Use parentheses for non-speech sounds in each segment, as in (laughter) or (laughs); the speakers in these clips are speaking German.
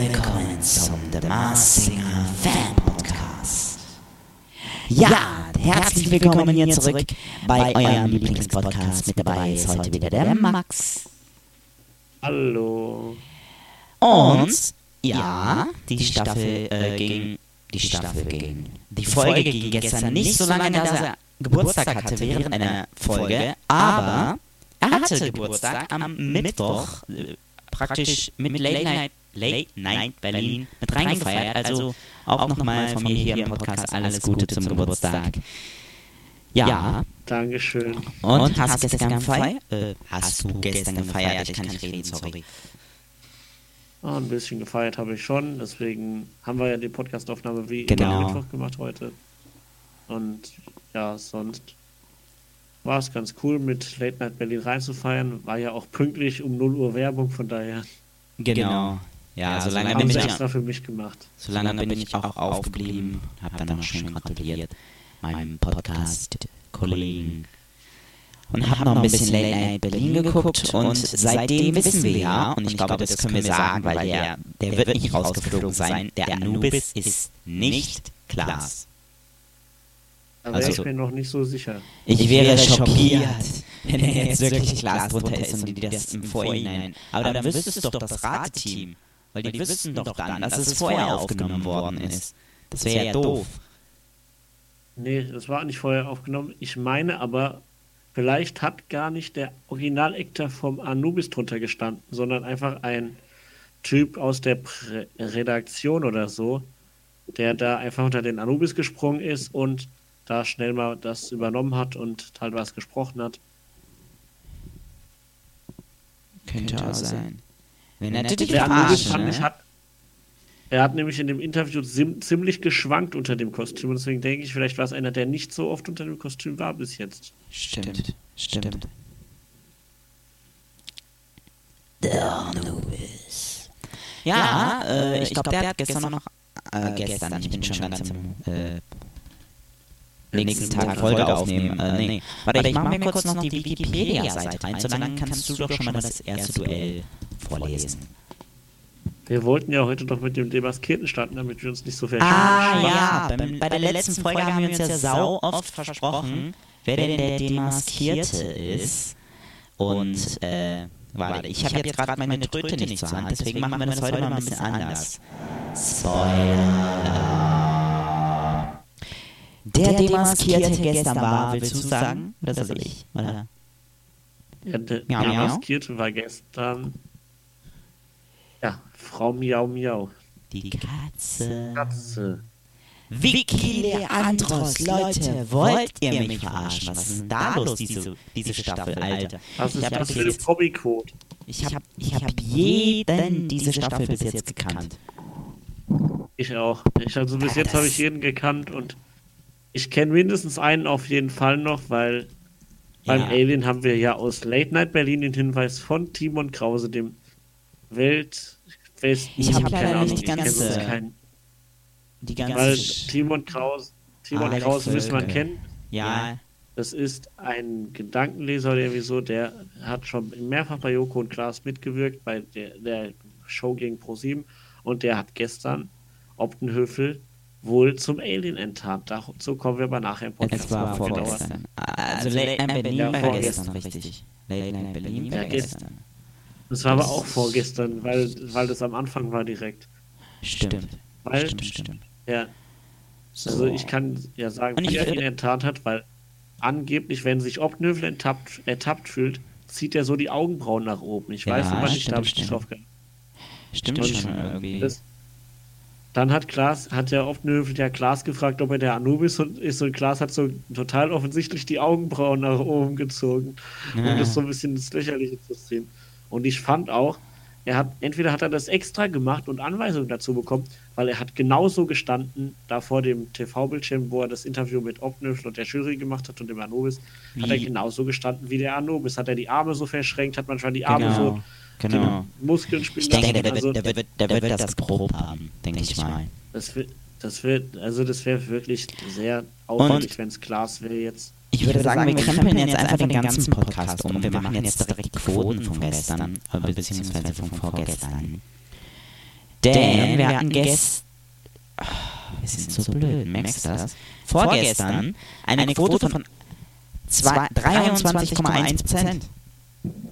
willkommen zum The Mars Singer Fan Podcast. Ja, herzlich willkommen hier zurück bei eurem Lieblingspodcast. Mit dabei ist heute wieder der Max. Hallo. Und ja, die Staffel äh, ging, die Staffel ging, die Folge ging gestern nicht so lange, dass er Geburtstag hatte während einer Folge, aber er hatte Geburtstag am Mittwoch, äh, praktisch mit Late Night, Late Night Berlin mit reingefeiert. Also auch nochmal von mir hier im Podcast alles Gute zum Geburtstag. Ja. Dankeschön. Und hast du gestern gefeiert? Äh, hast du gestern gefeiert? Ich kann nicht reden, sorry. Ah, ein bisschen gefeiert habe ich schon, deswegen haben wir ja die Podcastaufnahme wie Genau. immer Mittwoch gemacht heute. Und ja, sonst war es ganz cool, mit Late Night Berlin reinzufeiern. War ja auch pünktlich um 0 Uhr Werbung, von daher Genau. Ja, solange haben bin sie ich extra für mich gemacht. Solange bin ich auch aufgeblieben, habe dann noch schön gratuliert meinem Podcast-Kollegen. Und habe noch ein bisschen Late Night Berlin geguckt und seitdem wissen wir ja, und ich glaube, das können wir sagen, weil der, der wird nicht rausgeflogen sein, der Anubis ist nicht Klaas. Aber Also- ich bin noch nicht so sicher. Ich wäre schockiert, wenn er jetzt wirklich Glas drunter ist und die das im Vorhinein. Aber dann wüsstest du doch das Rateteam. Weil die wüssten doch dann, dass es vorher aufgenommen worden ist. Das wäre ja doof. Nee, das war nicht vorher aufgenommen. Ich meine aber, vielleicht hat gar nicht der Original-Actor vom Anubis drunter gestanden, sondern einfach ein Typ aus der Prä Redaktion oder so, der da einfach unter den Anubis gesprungen ist und da schnell mal das übernommen hat und halt was gesprochen hat. Könnte auch sein. Wenn er Anubis verarscht, ne? hat, er hat nämlich in dem Interview ziemlich geschwankt unter dem Kostüm und deswegen denke ich, vielleicht war es einer, der nicht so oft unter dem Kostüm war bis jetzt. Stimmt, stimmt. Der Anubis. Ja, äh, ich glaube, der hat gestern noch, äh, gestern, ich bin schon ganz im, äh, nächsten Tag Folge aufnehmen. Äh, nee. Warte, ich mache mir kurz noch die Wikipedia-Seite rein, solange kannst du doch schon mal das erste Duell vorlesen. Wir wollten ja heute doch mit dem Demaskierten starten, damit wir uns nicht so verschätzen. Ah ja, beim, bei der letzten Folge haben wir uns ja sau oft versprochen, wer denn der Demaskierte ist. Und, äh, warte, ich habe jetzt gerade meine Tröte nicht zur Hand, deswegen machen wir das heute mal ein bisschen anders. Spoiler. Der Demaskierte gestern war, willst du sagen? Oder soll ich? Oder? Ja, der Miau, miau. Demaskierte war gestern. Ja, Frau Miau Miau. Die Katze. Katze. Vicky Leandros, Leute, wollt ihr mich verarschen? Was ist denn da los, diese, diese Staffel, Alter? Was Ich ist hab das für eine jetzt- Hobbyquote? Ich hab, ich hab jeden diese Staffel bis jetzt gekannt. Ich auch. Ich, also bis Aber jetzt habe das- ich jeden gekannt und ich kenne mindestens einen auf jeden Fall noch, weil beim Ja. Alien haben wir ja aus Late Night Berlin den Hinweis von Timon Krause, dem Weltbesten. Ich hab keine leider Ahnung, nicht ganz, äh, keinen. Die Weil ganze... Timon Krause, Timon Alex Krause müsste man kennen. Ja, Das ist ein Gedankenleser oder irgendwie so, der hat schon mehrfach bei Joko und Klaas mitgewirkt, bei der, der Show gegen ProSieben und der hat gestern Optenhöfel wohl zum Alien enttarnt. Dazu kommen wir aber nachher im Podcast. es war vorgestern. Also Late Night Berlin Ja, war vorgestern. gestern, richtig. Late Night Berlin war gestern. Das war aber auch vorgestern, weil, weil das am Anfang war direkt. Stimmt. Weil Stimmt, stimmt. Ja, also ich kann ja sagen, Und wie er ihn enttarnt hat, weil angeblich, wenn sich Optenhöfel ertappt, ertappt fühlt, zieht er so die Augenbrauen nach oben. Ich Ja, weiß aber nicht, stimmt, da habe ich nicht stimmt. drauf geachtet. Stimmt Und schon irgendwie. Das, dann hat Klaas, hat der Optenhöfel ja Klaas gefragt, ob er der Anubis ist und Klaas hat so total offensichtlich die Augenbrauen nach oben gezogen, um Ja. das so ein bisschen ins Lächerliche zu ziehen. Und ich fand auch, er hat, entweder hat er das extra gemacht und Anweisungen dazu bekommen, weil er hat genauso gestanden, da vor dem TV-Bildschirm, wo er das Interview mit Optenhöfel und der Jury gemacht hat und dem Anubis, hat er Wie- genauso gestanden wie der Anubis. Hat er die Arme so verschränkt, hat manchmal die Arme so Genau, genau. die Muskeln spielen Ich denke, der lassen. wird, Also, der wird, der wird das geprobt haben, denke ich mal. Das wird, das wird, also das wäre wirklich sehr auffällig, wenn es Glas wäre jetzt. Ich würde sagen, wir krempeln jetzt einfach den ganzen Podcast um. Wir machen jetzt direkt die Quoten von gestern, beziehungsweise von vorgestern. Denn wir hatten gestern. Wir sind so blöd, merkst du das? Vorgestern eine Quote von zwei- 23,1 Prozent.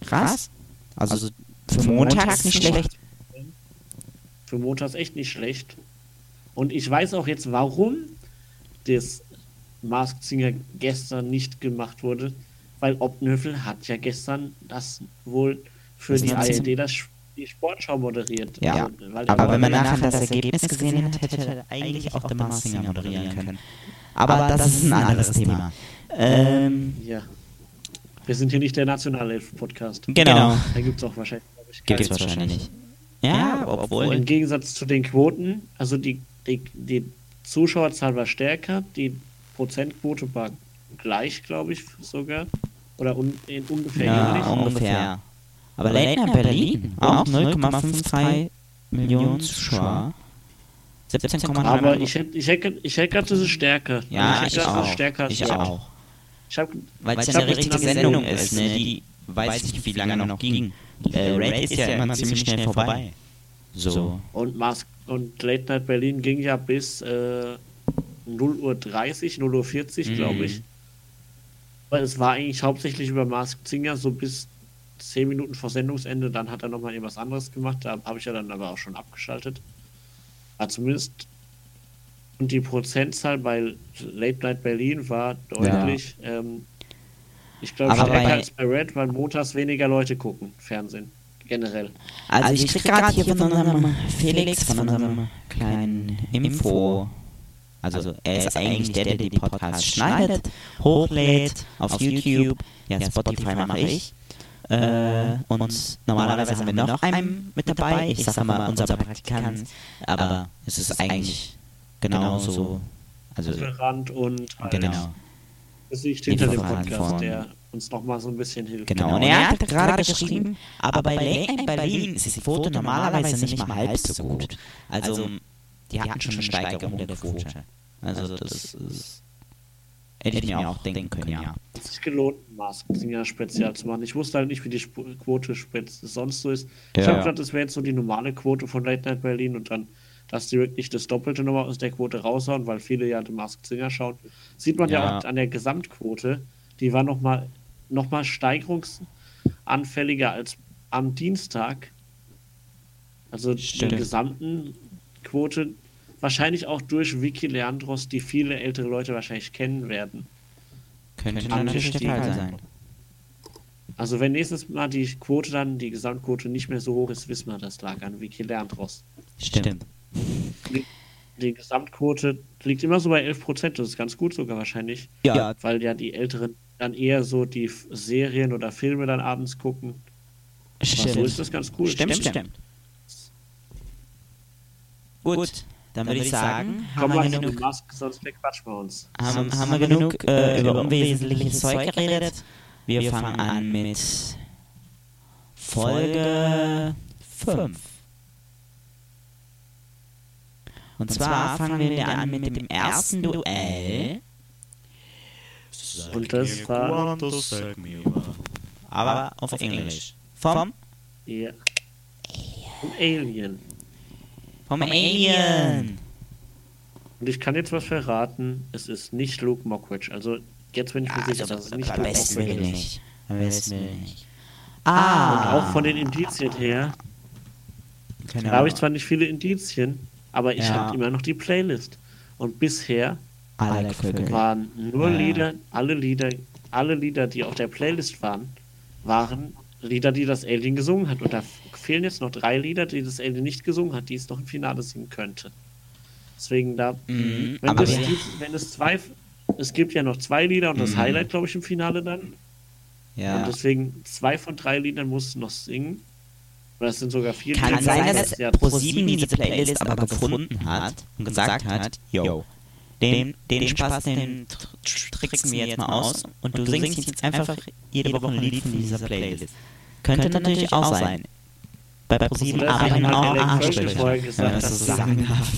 Krass. Also für Montag nicht schlecht. Für montags echt nicht schlecht. Und ich weiß auch jetzt, warum das Masked Singer gestern nicht gemacht wurde, weil Optenhöfel hat ja gestern das wohl für Das die ARD das, die Sportschau moderiert. Ja, Also, Aber wenn man nachher das Ergebnis gesehen hat, hätte er eigentlich auch der Mars Singer moderieren können. Aber das ist ein anderes Thema. Ähm, Ja. Wir sind hier nicht der Nationalelf-Podcast. genau. Da gibt es auch wahrscheinlich, ich, Gibt es wahrscheinlich. Ja, obwohl. Im Gegensatz zu den Quoten, also die, die, die Zuschauerzahl war stärker, die Prozentquote war gleich, glaube ich, sogar. Oder un, in ungefähr Ja, ähnlich. ungefähr. Aber Late Night Berlin, auch 0,53 Millionen Zuschauer. 17,9 Aber ich hätte ich hätte, ich hätte gerade diese Stärke. Ja, hätte ich ist auch. stärker als Ich jetzt. auch. Ich hab, Weil es Ich ja eine richtige richtig Sendung ist, ne? Die weiß ich nicht, wie lange noch ging. Äh, Raid ist ja immer ziemlich schnell vorbei. So. und, Mas und Late Night Berlin ging ja bis äh, 0 Uhr 30, 0 Uhr 40, Mhm. glaube ich. Weil es war eigentlich hauptsächlich über Masked Singer, so bis 10 Minuten vor Sendungsende. Dann hat er nochmal irgendwas anderes gemacht. Da habe ich ja dann aber auch schon abgeschaltet. Aber zumindest. Und die Prozentzahl bei Late Night Berlin war deutlich. Ähm, ich glaube, bei- als bei Red, weil montags weniger Leute gucken, Fernsehen. Generell. Also ich krieg gerade hier von unserem Felix, von unserem kleinen Info. Also er ist eigentlich der, der die Podcasts schneidet, hochlädt auf YouTube. Ja, Spotify mache ich. Äh, und normalerweise haben wir noch einen mit dabei. Ich sage mal unser Praktikant. Aber es ist eigentlich genauso. Also Tolerant und halt genau. Gesicht hinter dem Podcast, von- der uns nochmal so ein bisschen hilft. Genau, und er hat gerade geschrieben, aber bei Late Night Berlin ist die Quote normalerweise nicht mal halb so gut. Also, die hatten schon eine Steigerung der Quote. Also, das ist, hätte ich mir auch denken können, ja. Es sich gelohnt, ein Mask-Singer spezial zu machen. Ich wusste halt nicht, wie die Sp Quote sonst so ist. Ich Ja. habe gedacht, das wäre jetzt so die normale Quote von Late Night Berlin und dann, dass die wirklich das Doppelte nochmal aus der Quote raushauen, weil viele ja den Masked Singer schauen. Sieht man ja, Ja. auch an der Gesamtquote, die war nochmal noch mal steigerungsanfälliger als am Dienstag. Also Stimmt. die gesamten Quote, wahrscheinlich auch durch Vicky Leandros, die viele ältere Leute wahrscheinlich kennen werden. Könnte natürlich der Fall sein. Also wenn nächstes Mal die Quote dann, die Gesamtquote nicht mehr so hoch ist, wissen wir, das lag an Vicky Leandros. Stimmt. Die Gesamtquote liegt immer so bei 11 Prozent, das ist ganz gut sogar wahrscheinlich, Ja, weil ja die Älteren dann eher so die Serien oder Filme dann abends gucken. Aber so ist stimmt. das ganz cool. Stimmt, stimmt. Gut, dann würde ich sagen, Komm haben wir genug Maske, sonst wir uns. haben, haben wir genug äh, über unwesentliches Zeug geredet. Wir fangen an mit Folge 5. Und zwar fangen wir wieder an mit dem ersten Duell, Und das war aber auf Englisch. Vom, ja. Ein Alien. vom Alien. Und ich kann jetzt was verraten, es ist nicht Luke Mockridge. Also jetzt bin ich mir sicher, dass es nicht Luke Mockridge ist. nicht. Am besten will nicht. Und Ah, auch von den Indizien her, Genau. da habe ich zwar nicht viele Indizien, aber ich Ja. habe immer noch die Playlist. Und bisher alle waren nur Ja. Lieder, alle Lieder, alle Lieder, die auf der Playlist waren, waren Lieder, die das Alien gesungen hat. Und da fehlen jetzt noch drei Lieder, die das Alien nicht gesungen hat, die es noch im Finale singen könnte. Deswegen da, Mhm, wenn, es, gibt, wenn es zwei, es gibt ja noch zwei Lieder und das Mhm. Highlight, glaube ich, im Finale dann. Ja. Und deswegen zwei von drei Liedern muss es noch singen. Oder es sind sogar vier Kann sein, Das dass ja, ProSieben diese Playlist aber gefunden hat und gesagt hat, yo, den, den Spaß, den tr- tricksen wir jetzt mal aus und du singst jetzt einfach jede Woche ein Lied von dieser Playlist. Könnte natürlich auch sein. Bei ProSieben arbeiten auch Arschlöcher, gesagt, das dass so sie- sagen darf.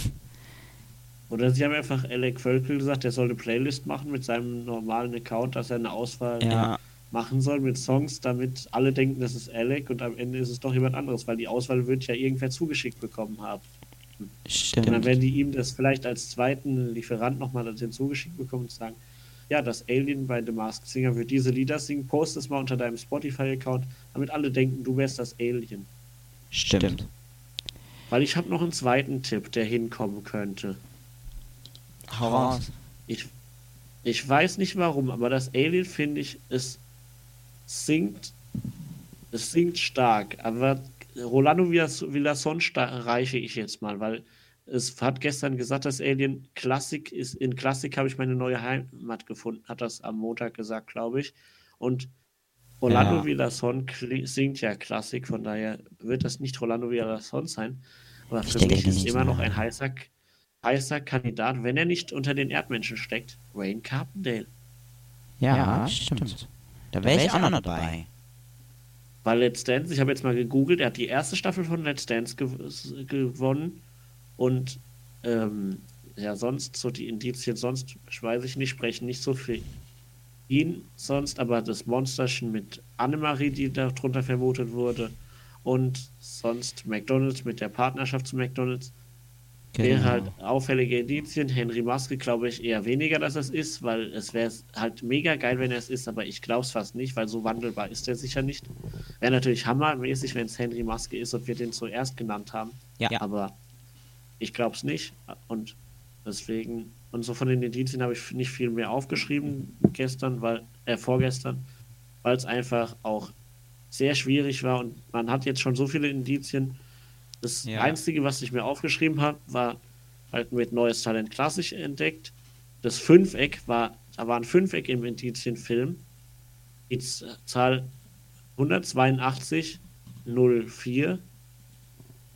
Oder sie haben einfach Alec Völkel gesagt, er soll eine Playlist machen mit seinem normalen Account, dass er eine Auswahl Ja, machen soll mit Songs, damit alle denken, das ist Alec und am Ende ist es doch jemand anderes, weil die Auswahl wird ja irgendwer zugeschickt bekommen haben. Dann Stimmt. werden die ihm das vielleicht als zweiten Lieferant nochmal hinzugeschickt bekommen und sagen, ja, das Alien bei The Masked Singer wird diese Lieder singen, post es mal unter deinem Spotify-Account, damit alle denken, du wärst das Alien. Stimmt. Weil ich habe noch einen zweiten Tipp, der hinkommen könnte. Hau raus. Ich, ich weiß nicht warum, aber das Alien finde ich, es singt, es singt stark, aber Rolando Villas- Villason reiche ich jetzt mal, weil es hat gestern gesagt, das Alien Klassik ist, in Klassik habe ich meine neue Heimat gefunden, hat das am Montag gesagt, glaube ich. Und Rolando Ja. Villason singt ja Klassik, von daher wird das nicht Rolando Villason sein. Aber Ich für mich ist immer noch ein heißer, heißer Kandidat, wenn er nicht unter den Erdmenschen steckt, Wayne Carpendale. Ja, stimmt. Da wäre ich auch noch dabei. Weil Let's Dance, ich habe jetzt mal gegoogelt, er hat die erste Staffel von Let's Dance gew gewonnen und ähm, ja, sonst so die Indizien, sonst weiß ich nicht, sprechen nicht so für ihn, sonst aber das Monsterchen mit Annemarie, die darunter vermutet wurde und sonst McDonalds mit der Partnerschaft zu McDonalds. Wäre Genau. halt auffällige Indizien. Henry Maske glaube ich eher weniger, dass es ist, weil es wäre halt mega geil, wenn er es ist, aber ich glaube es fast nicht, weil so wandelbar ist er sicher nicht. Wäre natürlich hammermäßig, wenn es Henry Maske ist und wir den zuerst genannt haben, Ja. aber ich glaube es nicht und deswegen, und so von den Indizien habe ich nicht viel mehr aufgeschrieben gestern, weil, äh, vorgestern, weil es einfach auch sehr schwierig war und man hat jetzt schon so viele Indizien. Das Ja. Einzige, was ich mir aufgeschrieben habe, war halt mit Neues Talent klassisch entdeckt. Das Fünfeck war, da war ein Fünfeck im Indizienfilm. Die Zahl 182 04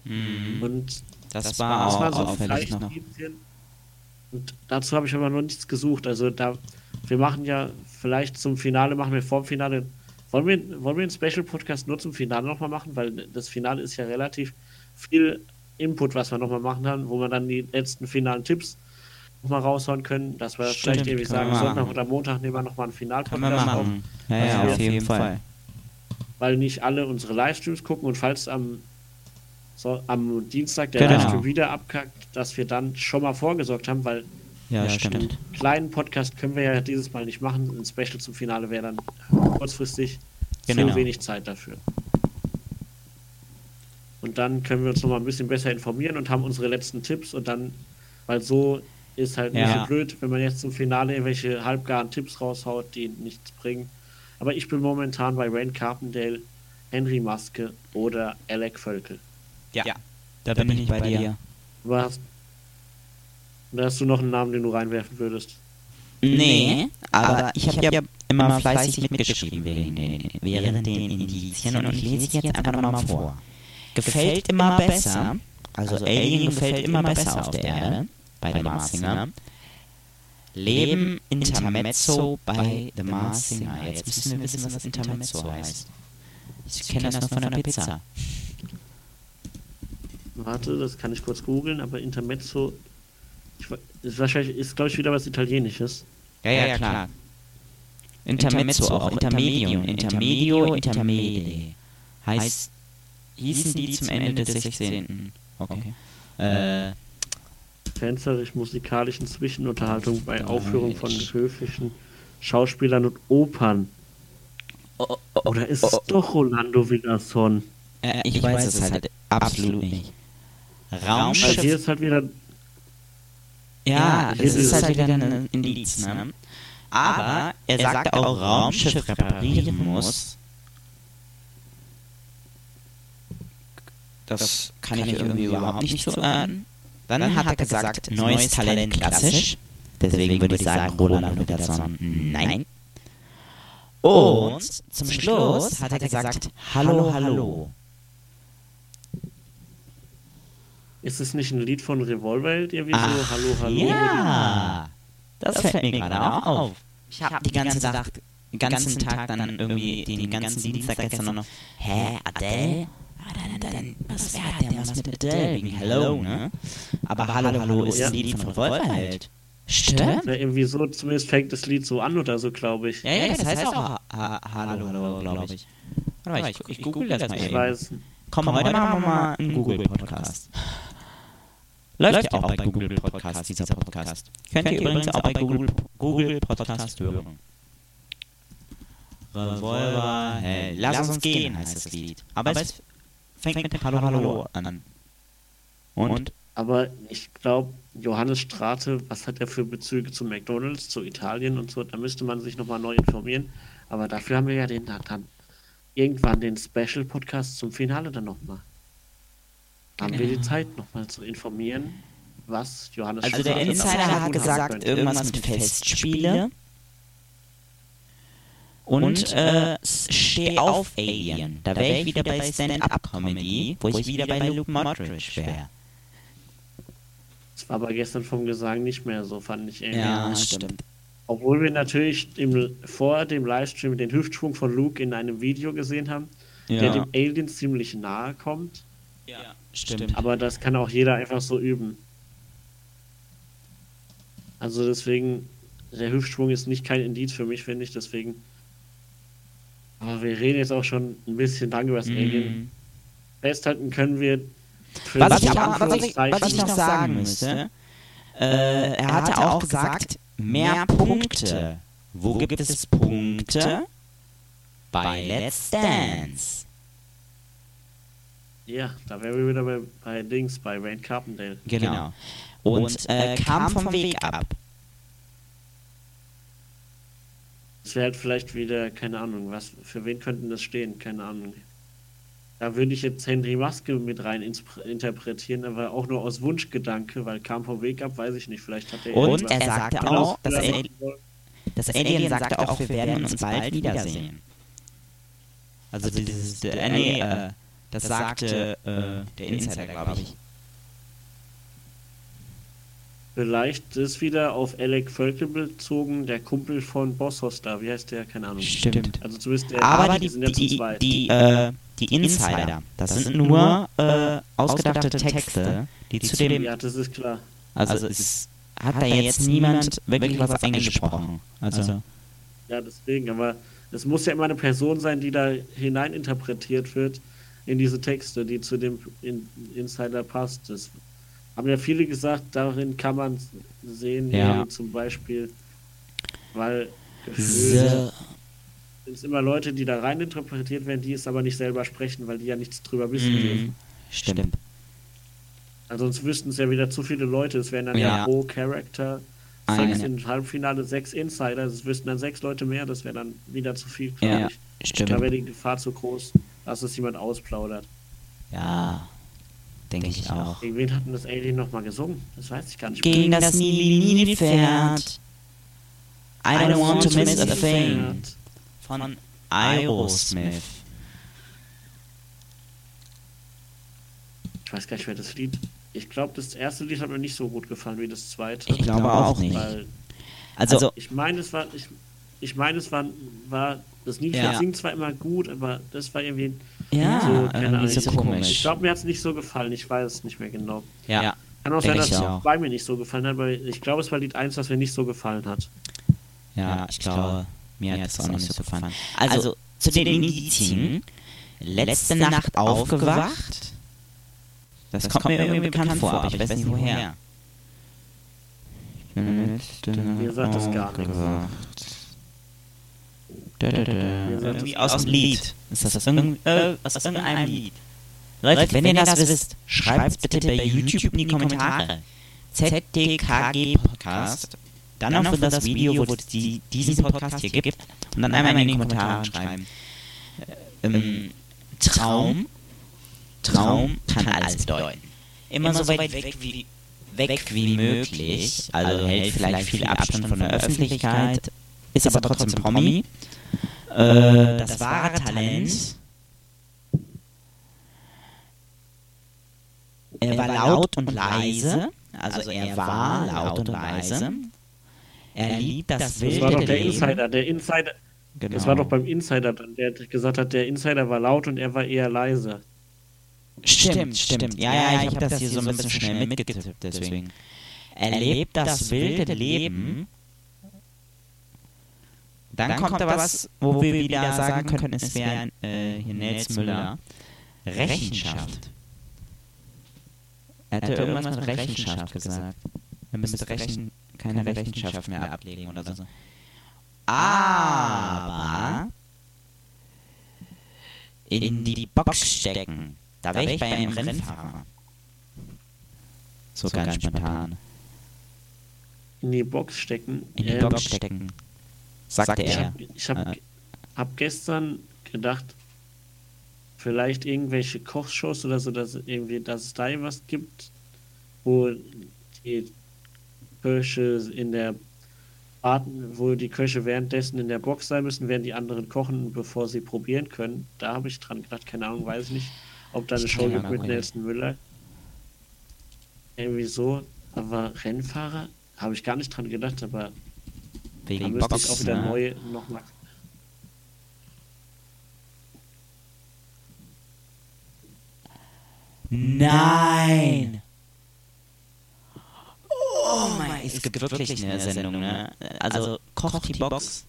Mhm. und Das, das war auch war so auffällig vielleicht noch. Und dazu habe ich aber noch nichts gesucht. Also da, wir machen ja vielleicht zum Finale, machen wir vor dem Finale. Wollen wir, wollen wir einen Special-Podcast nur zum Finale nochmal machen? Weil das Finale ist ja relativ viel Input, was wir nochmal machen haben, wo wir dann die letzten finalen Tipps nochmal raushauen können. Dass wir Stimmt, vielleicht irgendwie sagen, Sonntag oder Montag nehmen wir nochmal einen Können wir Final-Podcast auf. machen. Ja, Also ja, auf jeden Fall. weil nicht alle unsere Livestreams gucken und falls am, so, am Dienstag der Genau. Livestream wieder abkackt, dass wir dann schon mal vorgesorgt haben, weil Ja, einen stimmt. kleinen Podcast können wir ja dieses Mal nicht machen. Ein Special zum Finale wäre dann kurzfristig Genau. zu wenig Zeit dafür. Und dann können wir uns noch mal ein bisschen besser informieren und haben unsere letzten Tipps und dann, weil so ist halt nicht Ja. so blöd, wenn man jetzt zum Finale irgendwelche halbgaren Tipps raushaut, die nichts bringen. Aber ich bin momentan bei Rain Carpendale, Henry Maske oder Alec Völkel. Ja, da bin ich bei dir. Aber hast, oder hast du noch einen Namen, den du reinwerfen würdest? Nee, aber ich habe ja immer fleißig mitgeschrieben während den, während den Indizien und ich lese jetzt einfach nochmal vor. Gefällt immer besser, also Alien gefällt immer besser auf der Erde, bei The Mars Singer. Leben Intermezzo bei The Mars Singer. Jetzt müssen wir wissen, was Intermezzo heißt. Ich kenne das nur von der Pizza. (laughs) Warte, das kann ich kurz googeln, aber Intermezzo ich, ist wahrscheinlich ist glaube ich wieder was Italienisches. Ja, ja, klar. Intermezzo auch, Intermedium, Intermedio, Intermedi. Heißt, hießen die zum Ende des 16. Okay. Äh, Tänzerisch-musikalischen Zwischenunterhaltung bei Aufführung von höfischen Schauspielern und Opern. Oder ist es doch Rolando Villason? äh, ich weiß es halt absolut nicht. Also Raumschiff, hier ist halt wieder ja, hier es ist ist- halt wieder ein Indiz, ne? Aber er sagte auch, Raumschiff reparieren muss. Das kann ich irgendwie überhaupt nicht zuordnen. Dann hat er gesagt, neues Talent klassisch. Deswegen würde ich sagen, Roland Peterson, nein. Und zum Schluss hat er gesagt, hallo, hallo. ist es nicht ein Lied von Revolverheld irgendwie so Ach, Hallo Hallo? Ja, das, fällt mir gerade auch auf. Ich habe die ganze Tag, den ganzen Tag dann irgendwie, den ganzen Dienstag gestern noch, hä, Adele? Dann, dann, was wäre denn was mit Adele? Wegen Hello, ne? Aber Hallo, Hallo ist Ja. ein Lied von Revolverheld. Stimmt? Ja, irgendwie so, zumindest fängt das Lied so an oder so, glaube ich. Ja, ja, das heißt auch ha ha Hallo, Hallo, glaube ich. Warte mal, ich, ich google das mal Ich weiß. Komm, heute machen wir mal einen Google-Podcast. Läuft ja auch bei Google Podcast, dieser Podcast. Könnt ihr übrigens auch bei Google, Google Podcast hören. Revolver, hey, lass uns gehen, heißt das Lied. Aber es fängt mit Hallo Hallo an. Und? Aber ich glaube, Johannes Strate, was hat er für Bezüge zu McDonalds, zu Italien und so? Da müsste man sich nochmal neu informieren. Aber dafür haben wir ja den dann irgendwann den Special-Podcast zum Finale dann nochmal. Haben wir die Genau. Zeit, nochmal zu informieren, was Johannes Also der Strate Insider davon hat gesagt, irgendwas mit Festspiele. Und äh, Steh auf Alien. Da wäre ich wieder bei Stand-Up-Comedy, wo ich wieder bei Luke Mottridge wäre. Das war aber gestern vom Gesang nicht mehr so, fand ich irgendwie. Ja, stimmt. Obwohl wir natürlich im, vor dem Livestream den Hüftschwung von Luke in einem Video gesehen haben, der Ja, dem Alien ziemlich nahe kommt. stimmt. Aber das kann auch jeder einfach so üben. Also deswegen, der Hüftschwung ist nicht kein Indiz für mich, finde ich, deswegen. Aber wir reden jetzt auch schon ein bisschen lang über das Alien. Mhm. Festhalten können wir. Für Was ich, aber, was, ich, was ich noch sagen müsste, äh, er hatte auch gesagt, mehr Punkte. Wo gibt es Punkte? Bei Let's Dance. Ja, da wären wir wieder bei, bei Dings, bei Wayne Carpendale. Genau. Und äh, kam vom Weg ab. Das wäre halt vielleicht wieder, keine Ahnung, was, für wen könnten das stehen? Keine Ahnung. Da würde ich jetzt Henry Maske mit rein interpretieren, aber auch nur aus Wunschgedanke, weil kam vom Weg ab, weiß ich nicht. Vielleicht hat er Und irgendwas er sagte anderes auch, dass er, das Alien sagte auch, wir werden uns bald wiedersehen. Also dieses, äh, nee, äh, das sagte äh, der Insider, glaube ich. Vielleicht ist wieder auf Alec Völkel bezogen, der Kumpel von Bossos da. Wie heißt der? Keine Ahnung. Stimmt. Also zumindest der, Aber die, sind ja zu die, zweit. die, äh, die Insider, das sind nur äh, ausgedachte Texte, die zu dem, ja, das ist klar. also es hat da jetzt niemand wirklich was eingesprochen. Also, Ja, deswegen, aber es muss ja immer eine Person sein, die da hineininterpretiert wird in diese Texte, die zu dem in Insider passt. Das haben ja viele gesagt, darin kann man sehen, Ja. zum Beispiel, weil gefühlt sind es immer Leute, die da rein interpretiert werden, die es aber nicht selber sprechen, weil die ja nichts drüber wissen dürfen. Mhm. stimmt. Also sonst wüssten es ja wieder zu viele Leute. Es wären dann ja, Ja. pro Charakter Eine. sechs im Halbfinale, sechs Insider. Es wüssten dann sechs Leute mehr. Das wäre dann wieder zu viel, Ja, ich. stimmt. Da wäre die Gefahr zu groß, dass es jemand ausplaudert. Ja, denke ich auch. Gegen wen hat denn das Alien nochmal gesungen? Das weiß ich gar nicht Gegen das Nilpferd. I don't want to miss a thing. Von Aerosmith. Ich weiß gar nicht, wer das Lied. Ich glaube, das erste Lied hat mir nicht so gut gefallen wie das zweite. Ich glaube auch nicht. Weil Also, ich meine, es war. Ich, ich meine, es war, war das Nilpferd Ja. singt zwar immer gut, aber das war irgendwie ja, so, keine irgendwie Ahnung. so Ich Ich komisch. glaube, mir hat es nicht so gefallen. Ich weiß es nicht mehr genau. Ja, Kann auch sein, ich dass es auch. bei mir nicht so gefallen hat, aber ich glaube, es war Lied 1, das mir nicht so gefallen hat. ja, ich glaube, mir hat es auch nicht so gefallen. Also, zu den Indizien. Letzte Nacht aufgewacht. Das kommt mir irgendwie bekannt vor, aber ich weiß nicht woher. Mir sagt das gar nichts. Da, da, da. Mir sagt Irgendwie aus dem Lied. Ist das aus, äh, irgendeinem Lied? Leute, wenn ihr das wisst, schreibt bitte bei YouTube in die Kommentare. ZDKG Podcast. Dann auch für das Video, wo es die, diesen Podcast hier gibt. Und dann einmal in die Kommentare schreiben. Ähm, Traum. Traum kann alles bedeuten. Immer so weit weg wie, weg wie möglich. Also hält vielleicht viel Abstand von der Öffentlichkeit. Ist aber trotzdem Promi. Äh, das wahre Talent. Er war laut und leise. Also er war laut und leise. Er liebt das Das wilde war doch der Leben. Insider. Der Insider. Genau. Das war doch beim Insider dann, der gesagt hat, der Insider war laut und er war eher leise. Stimmt, stimmt. Ja, ja, ich habe das hier so ein bisschen schnell mitgetippt, deswegen. Er lebt das wilde Leben. Dann kommt da was, wo wir wieder sagen können, es wäre äh, hier Nels Müller. Rechenschaft. Er hatte irgendwas mit Rechenschaft gesagt. Er müsste Rechen, keine Rechenschaft mehr ablegen oder so. Aber in die Box stecken, da wäre ich bei einem Rennfahrer. So ganz spontan. In die Box stecken. In die Ähm, Box stecken. Sagte Ich er. habe ich hab, Äh. hab gestern gedacht, vielleicht irgendwelche Kochshows oder so, dass irgendwie, dass es da irgendwas gibt, wo die Köche in der warten, wo die Köche währenddessen in der Box sein müssen, während die anderen kochen, bevor sie probieren können. Da habe ich dran gedacht, keine Ahnung, weiß ich nicht, ob da eine Show gibt mit. Nelson Müller. Irgendwie so, aber Rennfahrer habe ich gar nicht dran gedacht, aber Wegen müsste Box, ich auch wieder ne? neue nochmal Nein! Oh mein, es gibt wirklich eine Sendung, ne? Also, Koch die Box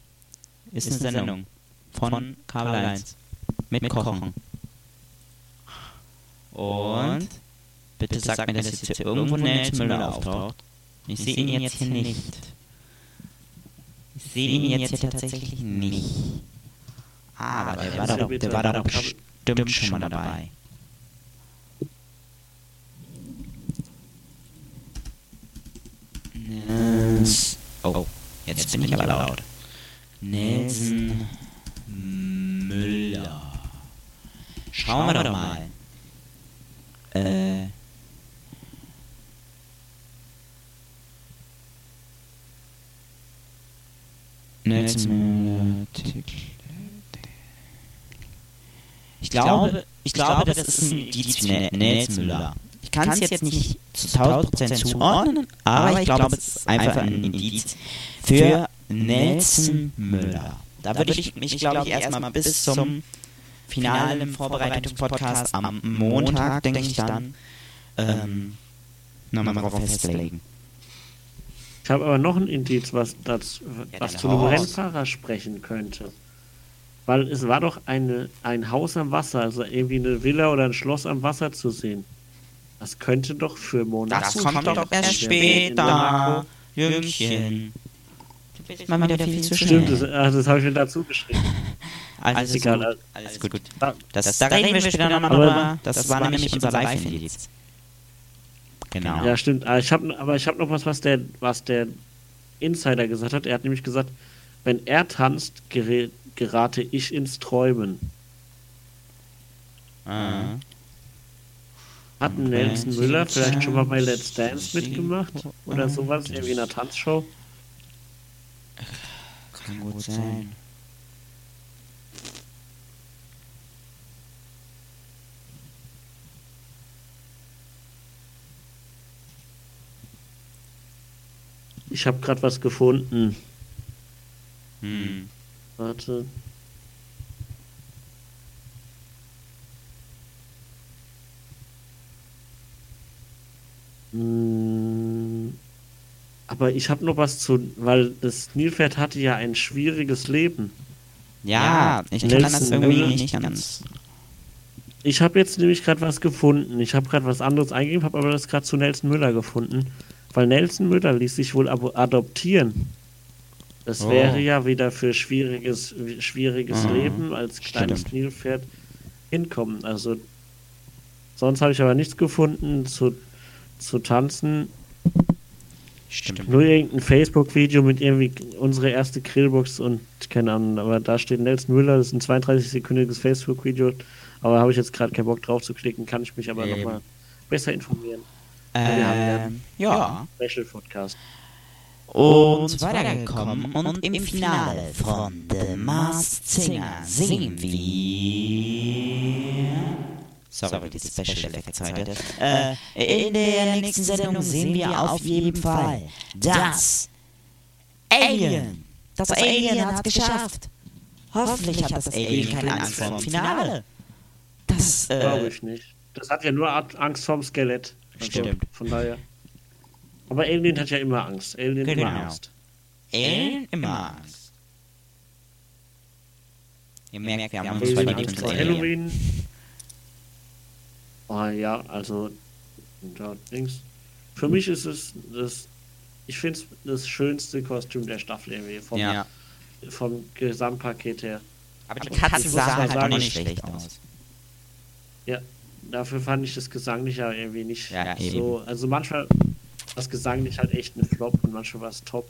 ist eine Sendung von Kabel 1 mit Kochen. Und bitte sag mir, dass jetzt hier irgendwo Nelson Müller auftaucht. Ich sehe ihn jetzt hier nicht. Ich sehe ihn jetzt hier tatsächlich nicht. Aber der war doch, der war doch bestimmt schon mal dabei. Oh, jetzt bin ich aber laut. Nelson Müller. Schauen wir doch mal. Äh. Ich glaube, ich glaube, das ist ein Indiz für Nel- Nelson Müller. Ich kann es jetzt nicht zu 1000% zuordnen, aber ich glaube, es ist einfach ein Indiz für Nelson Müller. Da würde ich mich, glaube ich, erstmal bis zum finalen Vorbereitungspodcast am Montag, denke ich dann, ähm, nochmal drauf festlegen. Ich habe aber noch ein Indiz, was, das, Ja, was zu einem. Rennfahrer sprechen könnte. Weil es war doch eine, ein Haus am Wasser, also irgendwie eine Villa oder ein Schloss am Wasser zu sehen. Das könnte doch für Monaco. Das kommt doch erst später, Jüngchen. Mal wieder viel zu Stimmt, das, schnell. ah, das habe ich mir dazu geschrieben. (laughs) Alles egal, gut, also- alles gut. Da, Das, da reden wir später nochmal drüber. Das war nämlich unser Live-Indiz. Genau. ja, stimmt. Ich hab, aber ich habe noch was, was der, was der Insider gesagt hat. Er hat nämlich gesagt, wenn er tanzt, gerate ich ins Träumen. Ah. Hat ein Okay. Nelson Müller vielleicht schon mal bei Let's Dance mitgemacht? Oder sowas? Irgendwie in einer Tanzshow? Kann gut sein. Ich habe gerade was gefunden. Hm. Warte. Hm, Aber ich habe noch was zu, weil das Nilpferd hatte ja ein schwieriges Leben. Ja, ich kann das Nelson irgendwie Müller. nicht ganz. Ich habe jetzt nämlich gerade was gefunden. Ich habe gerade was anderes eingegeben, habe aber das gerade zu Nelson Müller gefunden. Weil Nelson Müller ließ sich wohl adoptieren. Das Oh. wäre ja wieder für schwieriges, schwieriges Mhm. Leben als kleines Stimmt. Nilpferd hinkommen. Also sonst habe ich aber nichts gefunden zu, zu tanzen. Stimmt. Nur irgendein Facebook-Video mit irgendwie unsere erste Grillbox und keine Ahnung, aber da steht Nelson Müller, das ist ein 32-sekündiges Facebook-Video, aber habe ich jetzt gerade keinen Bock drauf zu klicken, kann ich mich aber nochmal besser informieren. Ähm, ja. Special Podcast. Und weitergekommen und im Finale von The Masked Singer singen wir... Sorry, die Special Effects heute. Äh, in der nächsten Sendung sehen wir auf jeden Fall das Alien. Das Alien hat es geschafft. Hoffentlich hat das Alien keine Angst vor dem Finale. Das, Glaube äh, ich nicht. Das hat ja nur Angst vorm Skelett. Also, Stimmt. Von daher. Aber Alien hat ja immer Angst. Alien Genau. immer Angst. Alien immer Angst. Ihr merkt, wir haben uns verliebt Alien. Halloween. Oh ja, also Und da links. Für mich ist es das, ich finde es das schönste Kostüm der Staffel irgendwie vom, Ja. vom Gesamtpaket her. Aber die Katze sah halt halt auch nicht schlecht aus. Ja, dafür fand ich das Gesangliche ja irgendwie nicht Ja, so. Also manchmal das Gesanglich halt echt eine Flop und manchmal war es top.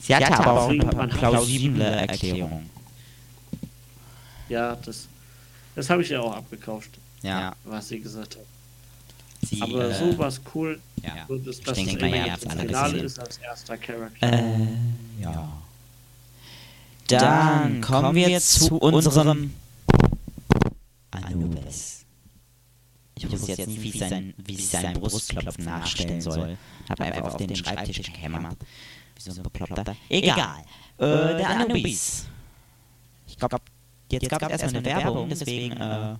Sie hatte Ja, aber auch eine plausible Erklärung. Ja, das, das habe ich ja auch abgekauft, Ja. was sie gesagt hat. Sie, Aber äh, so war es cool, ja. so, dass Ich das denke habt's im alle Finale ist als erster Charakter. Äh, ja. Dann kommen wir zu unserem Anubis. Ich wusste jetzt nicht, wie sein, wie ich sein Brustklopfen nachstellen soll. Hab einfach auf den Schreibtisch gehämmert. Wie so ein Bekloppter. Egal. Äh, der Anubis. Ich glaube, jetzt gab es erstmal eine Werbung, deswegen, äh,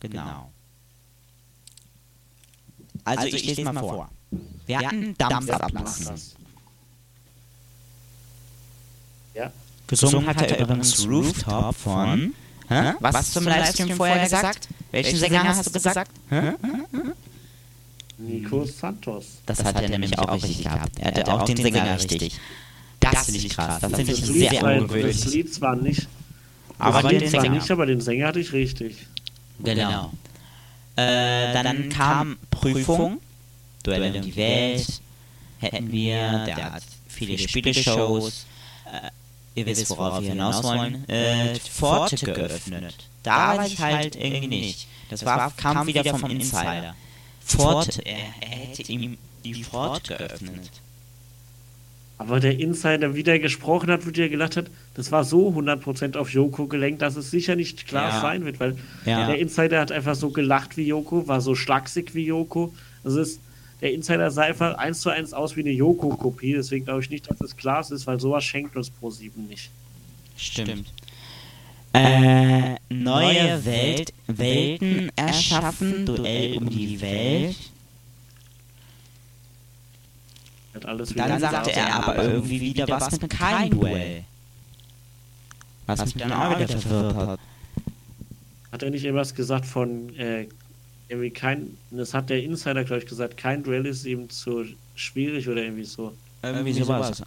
genau. Also, ich lese mal vor. Wir hatten Dampf ablassen. das. Ja, Gesungen hat er übrigens Rooftop von. Hä? Was hast du im Livestream vorher gesagt? Welchen Sänger hast du gesagt? Hä? Nico Santos. Das hat er nämlich auch richtig gehabt. Er hatte auch den Sänger richtig. Das finde ich krass. Das finde ich Das Lied, sehr war, das ungewöhnlich. Lied zwar nicht, Aber das den Lied zwar Sänger. nicht, aber den Sänger hatte ich richtig. Genau. Äh, dann kam Prüfung. Duell um die Welt. Hätten wir. Der hat viele Spieleshows. Äh, ihr wisst, worauf wir hinaus wollen. Äh, Pforte geöffnet. Da war ich halt irgendwie nicht. Das war, kam wieder vom Insider. Pforte. Er, er hätte ihm die Pforte geöffnet. Aber der Insider, wie der gesprochen hat, wie der gelacht hat, das war so 100% auf Joko gelenkt, dass es sicher nicht klar Ja. sein wird, weil Ja. der Insider hat einfach so gelacht wie Joko, war so schlaksig wie Joko. Also ist, der Insider sah einfach eins zu eins aus wie eine Joko-Kopie, deswegen glaube ich nicht, dass es klar ist, weil sowas schenkt uns Pro7 nicht. Stimmt. Äh, neue Welt, Welten erschaffen, Duell um die Welt. Hat alles Dann sagte er aber irgendwie wieder was mit kein Duell. Was mich dann auch wieder verwirrt hat. Hat er nicht irgendwas gesagt von äh, irgendwie kein, das hat der Insider, glaube ich, gesagt, kein Duell ist ihm zu schwierig oder irgendwie so. Irgendwie sowas.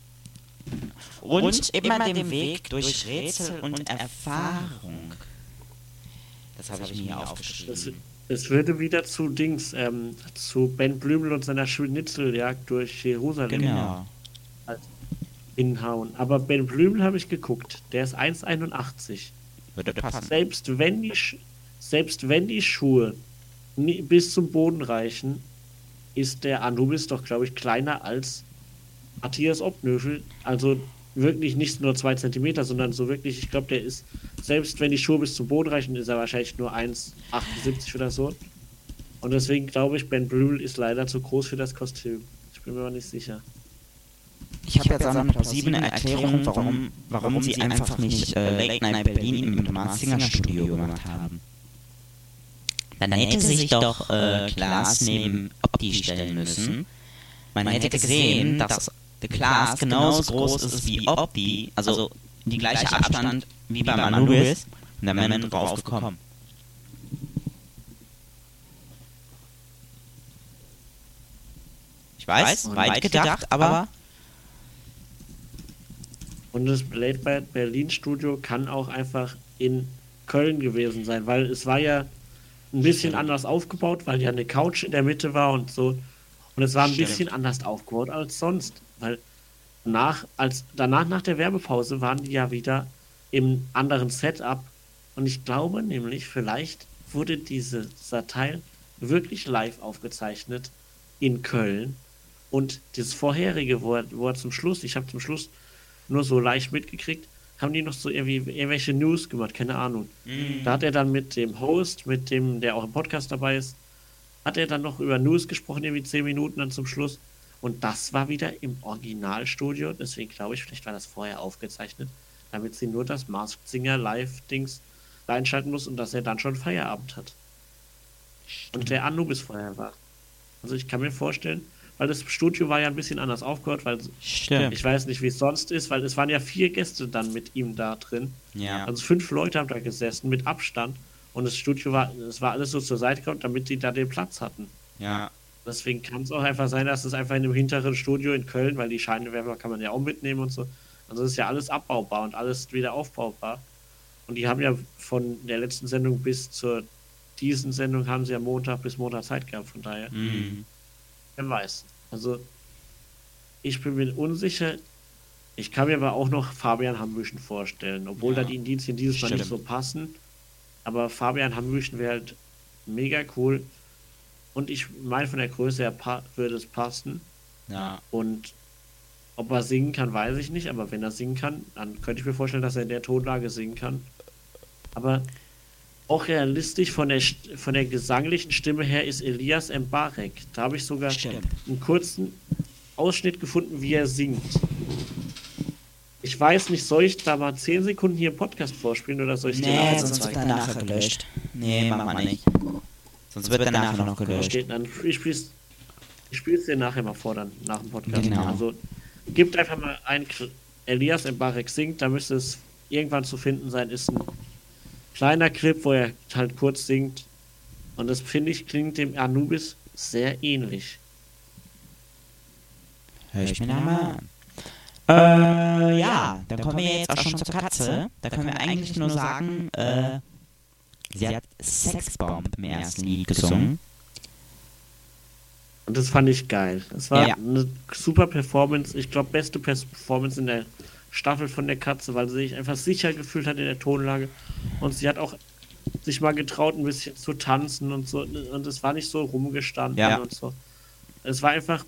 Und immer den Weg durch Rätsel und Erfahrung. Das habe ich mir Es, aufgeschrieben. es würde wieder zu Dings, ähm, zu Ben Blümel und seiner Schnitzeljagd durch Jerusalem Genau. hinhauen. Aber Ben Blümel habe ich geguckt, der ist 1,81. Würde passen. Selbst wenn die, Sch- selbst wenn die Schuhe bis zum Boden reichen, ist der Anubis doch, glaube ich, kleiner als Matthias Obnöfel. Also wirklich nicht nur zwei Zentimeter, sondern so wirklich, ich glaube, der ist, selbst wenn die Schuhe bis zum Boden reichen, ist er wahrscheinlich nur 1,78 oder so. Und deswegen glaube ich, Ben Blümel ist leider zu groß für das Kostüm. Ich bin mir aber nicht sicher. Ich habe jetzt auch eine plausible Erklärung, warum, warum sie einfach nicht äh, Late Night Berlin im Mars Singer Studio gemacht haben. Dann hätte sich doch äh, Klaas neben Opti stellen müssen. Man hätte gesehen, dass der Klaas genauso groß ist wie Opti, also die gleiche Abstand wie beim Anubis. Und dann wäre man drauf gekommen. Ich weiß, weit gedacht, aber Und das Late bei Berlin Studio kann auch einfach in Köln gewesen sein, weil es war ja ein bisschen anders aufgebaut, weil ja eine Couch in der Mitte war und so. Und es war ein Stimmt. bisschen anders aufgebaut als sonst, weil nach, als, danach nach der Werbepause waren die ja wieder im anderen Setup. Und ich glaube nämlich, vielleicht wurde diese, dieser Teil wirklich live aufgezeichnet in Köln. Und das vorherige, wo er, wo er zum Schluss, ich habe zum Schluss nur so leicht mitgekriegt, haben die noch so irgendwie irgendwelche News gemacht, keine Ahnung. Da hat er dann mit dem Host, mit dem, der auch im Podcast dabei ist, hat er dann noch über News gesprochen, irgendwie zehn Minuten dann zum Schluss. Und das war wieder im Originalstudio, deswegen glaube ich, vielleicht war das vorher aufgezeichnet, damit sie nur das Masked Singer Live-Dings einschalten muss und dass er dann schon Feierabend hat. Und der Anubis vorher war. Also ich kann mir vorstellen, weil das Studio war ja ein bisschen anders aufgehört, weil stimmt. ich weiß nicht, wie es sonst ist, weil es waren ja vier Gäste dann mit ihm da drin. Ja. Also fünf Leute haben da gesessen mit Abstand und das Studio war, es war alles so zur Seite gekommen, damit die da den Platz hatten. Ja. Deswegen kann es auch einfach sein, dass es einfach in einem hinteren Studio in Köln, weil die Scheinwerfer kann man ja auch mitnehmen und so. Also ist ja alles abbaubar und alles wieder aufbaubar. Und die haben ja von der letzten Sendung bis zur diesen Sendung haben sie ja Montag bis Montag Zeit gehabt, von daher. Mhm. Wer weiß. Also ich bin mir unsicher. Ich kann mir aber auch noch Fabian Hambüchen vorstellen, obwohl Ja. da die Indizien dieses Mal nicht so passen. Aber Fabian Hambüchen wäre halt mega cool. Und ich meine, von der Größe her würde es passen. Ja. Und ob er singen kann, weiß ich nicht. Aber wenn er singen kann, dann könnte ich mir vorstellen, dass er in der Tonlage singen kann. Aber auch realistisch von der, von der gesanglichen Stimme her ist Elias Mbarek. Da habe ich sogar Stimmt. einen kurzen Ausschnitt gefunden, wie er singt. Ich weiß nicht, soll ich da mal 10 Sekunden hier im Podcast vorspielen oder soll ich dir Nee, nachher sonst wird zeigen? er nachher gelöscht. Nee, mach mal nicht. Sonst wird er nachher noch gelöscht. Okay, dann ich spiel's, ich spiel's dir nachher mal vor, dann nach dem Podcast. Genau. Also gebt einfach mal ein Elias Mbarek singt, da müsste es irgendwann zu finden sein. Ist ein kleiner Clip, wo er halt kurz singt. Und das finde ich klingt dem Anubis sehr ähnlich. Hör ich mir mal an. Äh, ja, dann kommen wir jetzt auch schon zur Katze. Da können wir eigentlich nur sagen, äh, sie hat Sexbomb im ersten Lied gesungen. Und das fand ich geil. Es war Ja. eine super Performance. Ich glaube, beste Performance in der Staffel von der Katze, weil sie sich einfach sicher gefühlt hat in der Tonlage. Und sie hat auch sich mal getraut, ein bisschen zu tanzen und so. Und es war nicht so rumgestanden Ja. und so. Es war einfach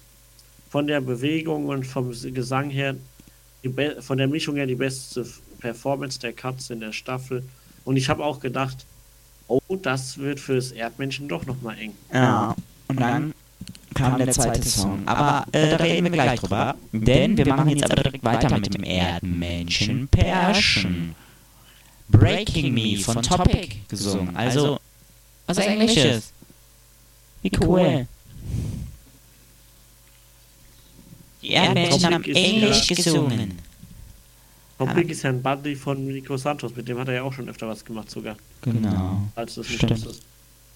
von der Bewegung und vom Gesang her, von der Mischung her die beste Performance der Katze in der Staffel. Und ich habe auch gedacht, oh, das wird für das Erdmännchen doch nochmal eng. Ja, und dann kam der zweite Song. Aber äh, da reden wir gleich drüber. Denn wir machen jetzt aber direkt weiter mit dem Erdmännchen Perschen. Breaking Me von Topic gesungen. Also, was Englisches. Wie cool. Die Erdmännchen haben Topic ist Englisch gesungen. Topic ist ja ein Buddy von Nico Santos, mit dem hat er ja auch schon öfter was gemacht sogar, Genau. als du es nicht Stimmt. wusstest.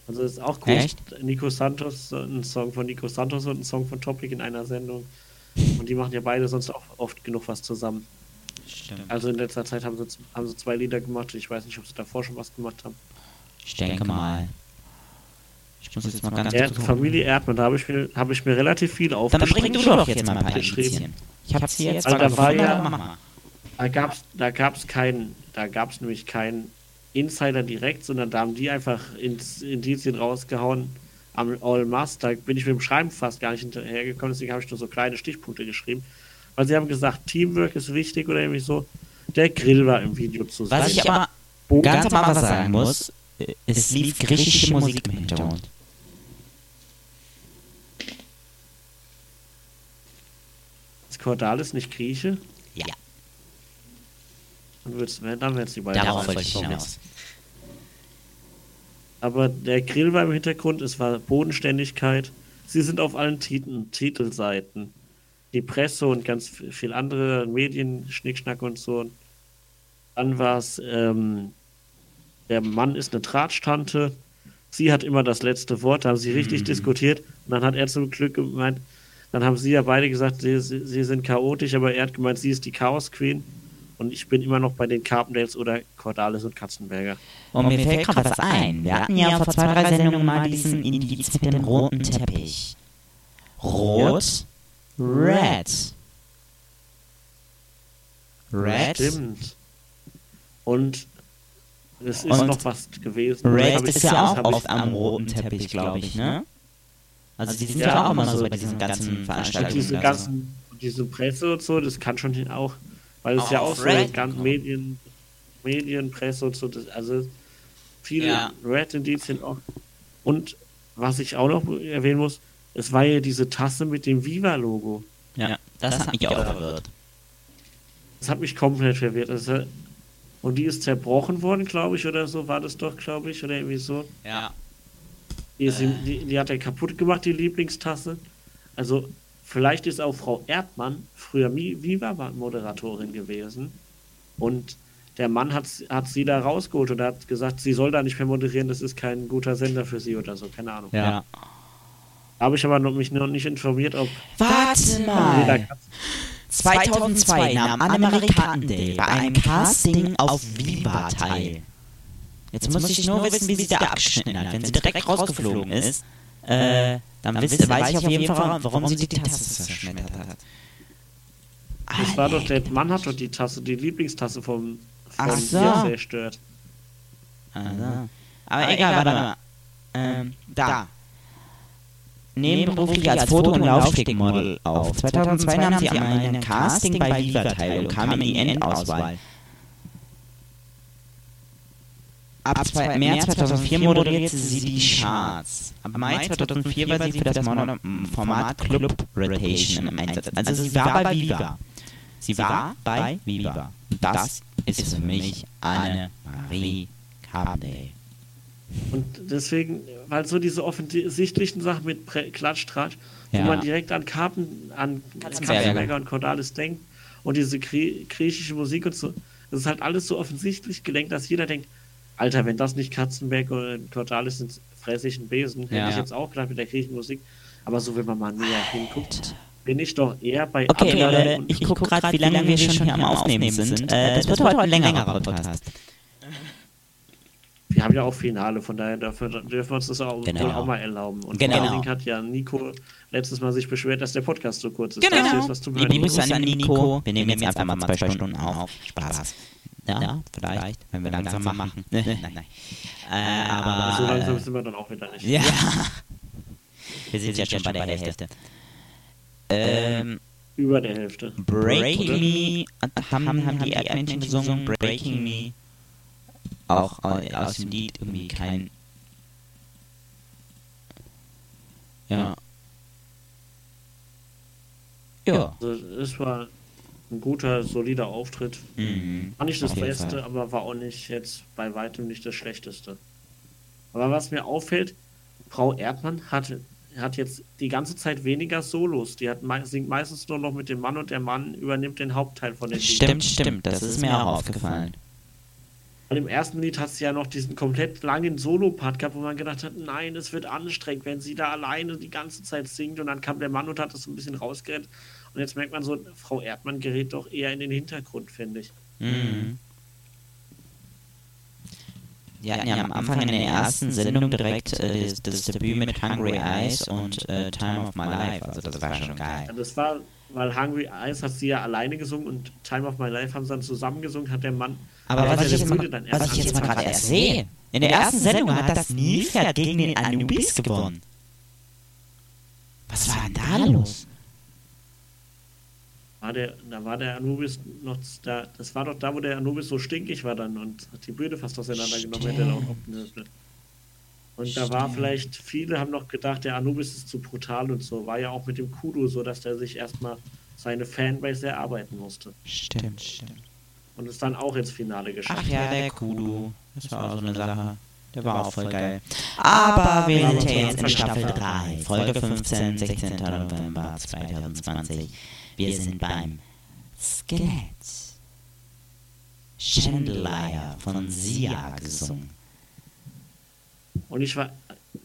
Also ist auch cool. Echt? Nico Santos, äh, ein Song von Nico Santos und ein Song von Topic in einer Sendung. Und die machen ja beide sonst auch oft genug was zusammen. Stimmt. Also in letzter Zeit haben sie, z- haben sie zwei Lieder gemacht. Ich weiß nicht, ob sie davor schon was gemacht haben. Ich denke mal. Ich muss jetzt mal ganz Er, kurz. Familie Erdmann, da habe ich, mir- habe ich mir relativ viel Dann aufgeschrieben. bring du doch jetzt mal ein paar Geschrieben. Ich habe sie jetzt Also mal da war ja- aber mach mal. Da gab's, da gab's keinen, da gab's nämlich keinen Insider direkt, sondern da haben die einfach ins Indizien rausgehauen am All Mass. Da bin ich mit dem Schreiben fast gar nicht hinterhergekommen, deswegen habe ich nur so kleine Stichpunkte geschrieben. Weil sie haben gesagt, Teamwork ist wichtig oder irgendwie so. Der Grill war im Video zu sehen. Was ich aber ganz am Anfang sagen muss, es lief griechische Musik im Hintergrund. Ist Cordalis nicht Grieche? Ja, Dann dann wird's die beiden. darauf wollte ich hinaus. Aber der Grill war im Hintergrund, es war Bodenständigkeit. Sie sind auf allen Titeln, Titelseiten. Die Presse und ganz viel andere Medien, Schnickschnack und so. Dann war es, ähm, der Mann ist eine Drahtstante. Sie hat immer das letzte Wort, da haben sie richtig diskutiert. Und dann hat er zum Glück gemeint, dann haben sie ja beide gesagt, sie, sie, sie sind chaotisch, aber er hat gemeint, sie ist die Chaos Queen. Und ich bin immer noch bei den Carpendales oder Cordalis und Katzenberger. Und mir fällt gerade was ein. Wir hatten ja vor zwei, drei Sendungen mal diesen Indiz mit dem roten Teppich. Rot, red. Red, Stimmt. Und es ist Und noch was gewesen. Das red ich- ist ja auch oft am roten Teppich, glaube ich, ne? Also die sind Ja, ja, auch immer aber so bei diesen ganzen Veranstaltungen. diese ganzen, diese Presse und so, das kann schon auch, weil es Auch ja auch so Red ganz. Medien, Medienpresse und so, das, also viele Ja. Red-Indizien auch. Und was ich auch noch erwähnen muss, es war ja diese Tasse mit dem Viva-Logo. Ja, das hat mich auch verwirrt. Das hat mich komplett verwirrt. Das, ist ja- und die ist zerbrochen worden, glaube ich, oder so, war das doch, glaube ich, oder irgendwie so. Ja. Die, ist ihm, die, die hat er kaputt gemacht, die Lieblingstasse. Also, vielleicht ist auch Frau Erdmann früher Viva-Moderatorin gewesen. Und der Mann hat, hat sie da rausgeholt und hat gesagt, sie soll da nicht mehr moderieren, das ist kein guter Sender für sie oder so, keine Ahnung. Ja. Habe ich aber noch, mich noch nicht informiert, ob Warte mal. Katze 2002 nahm Annemarie Carpendale bei einem Casting auf Viva teil. Jetzt muss ich nur wissen, wie sie da abgeschnitten hat. Wenn sie direkt rausgeflogen ist, äh, dann wisst, weiß ich auf jeden Fall, warum sie die Tasse zerschmettert hat. Das war doch, der Mann hat doch die Tasse, die Lieblingstasse vom, Ach von so. ihr zerstört. Also. Aber egal, warte mal. Ähm, da. Nebenberuflich als Foto- und Laufstegmodel auf. 2002 nahm sie an einem Casting bei Viva teil und kam in die Endauswahl. Ab zwei, März 2004 moderierte sie die Charts. Ab Mai 2004 war sie für das Mono Format Club Rotation im Einsatz. Also sie war bei Viva. Sie war bei Viva. Und das ist für mich Anne-Marie Carpendale. Und deswegen, weil so diese offensichtlichen Sachen mit Pre Klatsch, Tratsch, Ja. wo man direkt an Karpen, an. Katzenberger und Cordalis denkt und diese grie griechische Musik und so, das ist halt alles so offensichtlich gelenkt, dass jeder denkt, Alter, wenn das nicht Katzenberg und Cordalis sind, fresse ich einen Besen, hätte Ja. ich jetzt auch gedacht mit der griechischen Musik. Aber so, wenn man mal näher hinguckt, bin ich doch eher bei Okay, Leute, und ich gucke gerade, wie lange wir schon hier am Aufnehmen sind. Äh, das wird heute ein längerer Podcast. Wir haben ja auch Finale, von daher dürfen, dürfen wir uns das auch, Genau. wohl auch mal erlauben. Und Genau. vor allen Dingen hat ja Nico letztes Mal sich beschwert, dass der Podcast so kurz ist. Genau. Das ist was Liebe. Grüße an Nico. Wir nehmen jetzt einfach mal zwei Stunden auf. Spaß. Ja, vielleicht, wenn wir langsam machen. (laughs) Nein, nein. Äh, aber. So langsam äh, sind wir dann auch wieder nicht. Ja. (laughs) Wir sind ja schon bei der Hälfte. Ähm, Über der Hälfte. Breaking Me haben, haben die Erdmännchen gesungen. Breaking Me. Auch au- aus dem Lied irgendwie kein. Ja. Ja. Also, es war ein guter, solider Auftritt. Mhm. War nicht das Beste, Fall. aber war auch nicht jetzt bei weitem nicht das Schlechteste. Aber was mir auffällt, Frau Erdmann hat, hat jetzt die ganze Zeit weniger Solos. Die hat, singt meistens nur noch mit dem Mann und der Mann übernimmt den Hauptteil von den Liedern. Stimmt, stimmt. Das ist mir auch aufgefallen. Weil im ersten Lied hat sie ja noch diesen komplett langen Solo-Part gehabt, wo man gedacht hat, nein, es wird anstrengend, wenn sie da alleine die ganze Zeit singt und dann kam der Mann und hat das so ein bisschen rausgerettet. Und jetzt merkt man so, Frau Erdmann gerät doch eher in den Hintergrund, finde ich. Mhm. Hatten ja am Anfang in der ersten Sendung direkt äh, das, das Debüt mit Hungry Eyes und äh, Time of My Life. Also das war schon geil. Ja, das war, weil Hungry Eyes hat sie ja alleine gesungen und Time of My Life haben sie dann zusammen gesungen, hat der Mann. Aber was ich, ja jetzt mal, was ich jetzt mal gerade erst sehe, in der ersten Sendung hat das Nilpferd gegen den Anubis gewonnen. Was war denn da los? War der, da war der Anubis noch da. Das war doch da, wo der Anubis so stinkig war dann und hat die Bühne fast auseinandergenommen hätte. laut Opten- Und da war vielleicht, viele haben noch gedacht, der Anubis ist zu brutal und so. War ja auch mit dem Kudu so, dass der sich erstmal seine Fanbase erarbeiten musste. Stimmt, stimmt. Und es dann auch ins Finale geschafft. Ach ja, der Kudu. Das war auch so eine Sache. Der war auch voll geil. Aber wir sind ja jetzt in Staffel 3, Folge 15, 16. November 2020. Wir sind beim Skelett. Chandelier von Sia gesungen. Und ich war,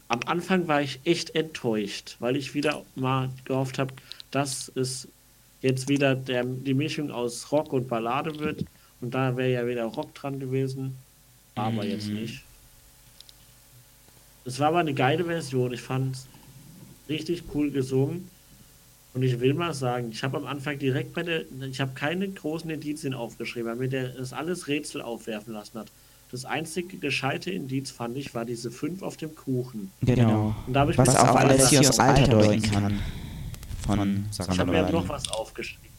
am Anfang war ich echt enttäuscht, weil ich wieder mal gehofft habe, dass es jetzt wieder der, die Mischung aus Rock und Ballade wird. Und da wäre ja wieder Rock dran gewesen. Aber Mhm. jetzt nicht. Es war aber eine geile Version. Ich fand es richtig cool gesungen. Und ich will mal sagen, ich habe am Anfang direkt bei der, ich habe keine großen Indizien aufgeschrieben, weil mir der, das alles Rätsel aufwerfen lassen hat. Das einzige gescheite Indiz fand ich, war diese 5 auf dem Kuchen. Genau. Und da habe ich Was mir auch alles hier aus Alter deuten kann. Von Ich Sarah habe mir noch was aufgeschrieben.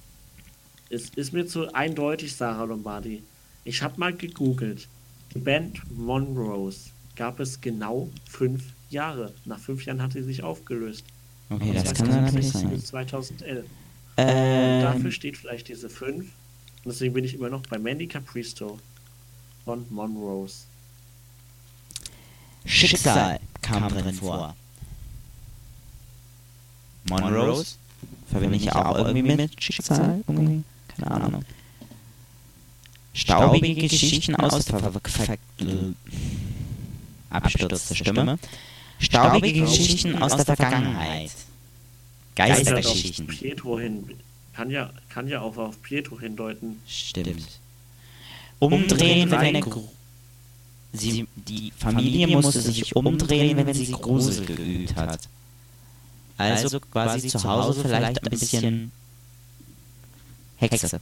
Es ist mir zu eindeutig, Sarah Lombardi. Ich habe mal gegoogelt. Die Band Monrose gab es genau fünf Jahre. Nach fünf Jahren hat sie sich aufgelöst. Okay, das kann 2006 natürlich sein. bis 2011. Und Ähm, dafür steht vielleicht diese fünf. Und deswegen bin ich immer noch bei Mandy Capristo von Monrose. Schicksal kam drin vor. Monrose? Verbinde ich auch irgendwie mit Schicksal? Irgendwie? Keine Ahnung. Staubige Geschichten aus der ver ver Absturz der Stimme. Staubige Geschichten aus der Vergangenheit. Geistergeschichten. Pietro hin. Kann ja, kann ja auch auf Pietro hindeuten. Stimmt. Umdrehen, wenn eine Gru sie, Die Familie musste sich umdrehen, wenn sie Grusel geübt hat. Also quasi zu Hause vielleicht ein bisschen Hexe.